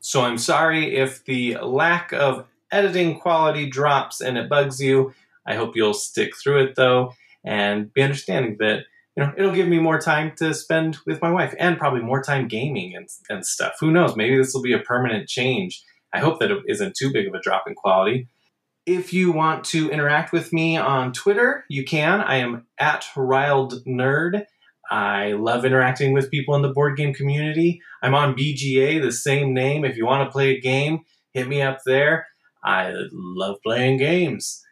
So I'm sorry if the lack of editing quality drops and it bugs you. I hope you'll stick through it though and be understanding that you know it'll give me more time to spend with my wife and probably more time gaming and, and stuff. Who knows? Maybe this will be a permanent change. I hope that it isn't too big of a drop in quality. If you want to interact with me on Twitter, you can. I am at Riled Nerd. I love interacting with people in the board game community. I'm on BGA, the same name. If you want to play a game, hit me up there. I love playing games.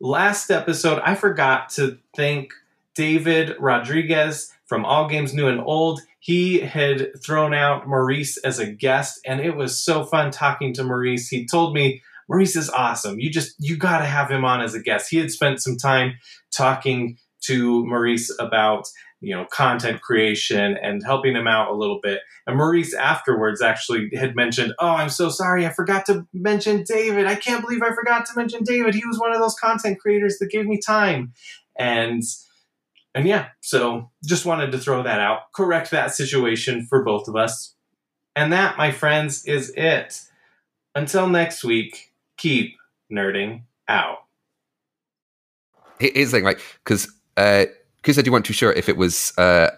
Last episode, I forgot to thank David Rodriguez from All Games New and Old. He had thrown out Maurice as a guest, and it was so fun talking to Maurice. He told me Maurice is awesome. You just you got to have him on as a guest. He had spent some time talking to Maurice about you know content creation and helping him out a little bit. And maurice afterwards actually had mentioned oh i'm so sorry i forgot to mention david. I can't believe i forgot to mention david. He was one of those content creators that gave me time. And and yeah so just wanted to throw that out correct that situation for both of us. And that my friends is it. Until next week keep nerding out. Here's thing, right? Because uh, Said you weren't too sure if it was uh,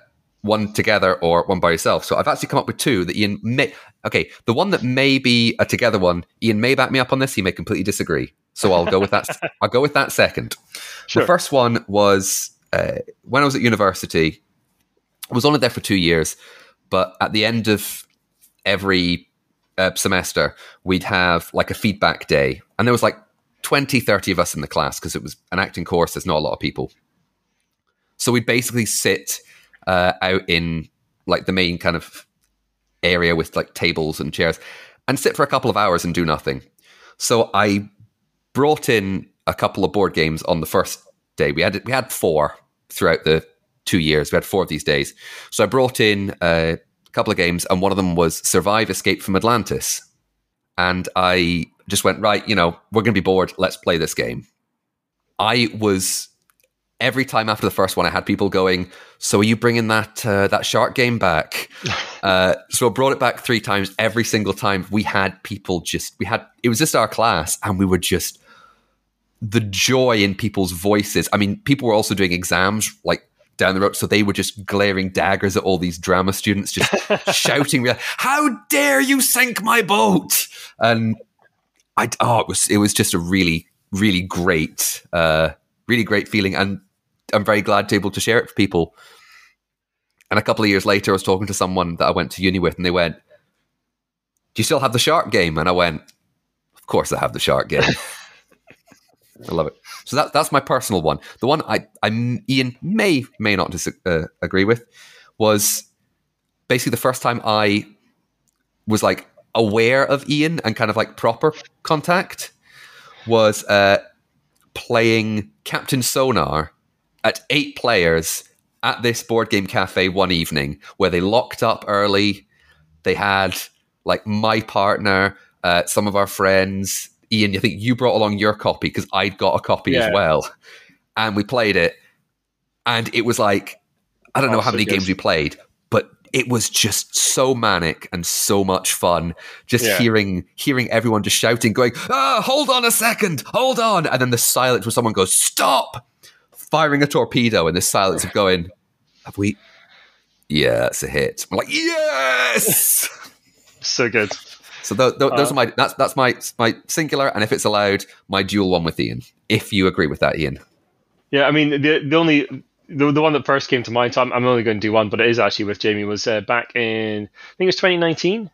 one together or one by yourself. So I've actually come up with two that Iain may. Okay, the one that may be a together one, Iain may back me up on this. He may completely disagree. So I'll go with that. I'll go with that second. Sure. The first one was uh, when I was at university. I was only there for two years, but at the end of every uh, semester, we'd have like a feedback day, and there was like 20, 30 of us in the class because it was an acting course. There's not a lot of people. So we'd basically sit uh, out in like the main kind of area with like tables and chairs and sit for a couple of hours and do nothing. So I brought in a couple of board games on the first day. We had we had four throughout the two years. We had four of these days. So I brought in uh, a couple of games, and one of them was Survive Escape from Atlantis. And I just went right. You know, we're going to be bored. Let's play this game. I was every time after the first one, I had people going, "So are you bringing that uh, that shark game back?" uh, so I brought it back three times. Every single time, we had people just we had it was just our class, and we were just the joy in people's voices. I mean, people were also doing exams like down the road, so they were just glaring daggers at all these drama students, just shouting, "How dare you sink my boat!" And I oh, it was it was just a really really great. Uh, really great feeling and I'm very glad to be able to share it for people. And a couple of years later, I was talking to someone that I went to uni with, and they went, "Do you still have the shark game?" And I went, "Of course, I have the shark game." I love it. So that that's my personal one. The one I I Iain may may not dis- uh, agree with was basically the first time I was like aware of Iain and kind of like proper contact was uh, playing Captain Sonar at eight players at this board game cafe one evening where they locked up early. They had like my partner, uh, some of our friends. Iain, I think you brought along your copy because I'd got a copy Yeah. as well. And we played it. And it was like, I don't know how so many good. games we played, but it was just so manic and so much fun. Just Yeah. hearing hearing everyone just shouting, going, ah, hold on a second, hold on. And then the silence where someone goes, stop, firing a torpedo, and the silence of going, have we? Yeah, it's a hit. I'm like, yes. So good. so th- th- those Uh, are my that's that's my my singular, and if it's allowed, my dual one with Iain. If you agree with that, Iain. Yeah, I mean the the only the, the one that first came to mind. So I'm, I'm only going to do one, but it is actually with Jamie. Was uh, back in I think it was 2019.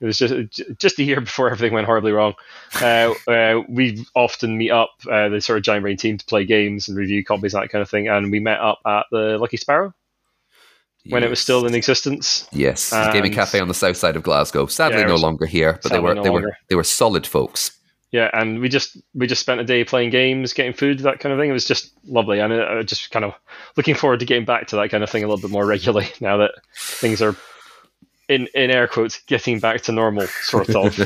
It was just just a year before everything went horribly wrong. Uh, uh, we often meet up, uh, the sort of Giant Brain team, to play games and review copies and that kind of thing. And we met up at the Lucky Sparrow when it was still in existence. Yes, the gaming cafe on the south side of Glasgow. Sadly, Yeah, no longer here, but they were no they were they were solid folks. yeah, and we just we just spent a day playing games, getting food, that kind of thing. It was just lovely, and I, I just kind of looking forward to getting back to that kind of thing a little bit more regularly now that things are in in air quotes getting back to normal, sort of.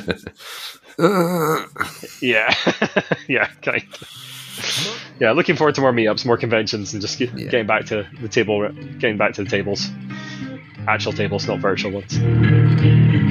yeah, yeah, kind. Of. Yeah, looking forward to more meetups, more conventions, and just get, Yeah. getting back to the table, getting back to the tables, actual tables, not virtual ones.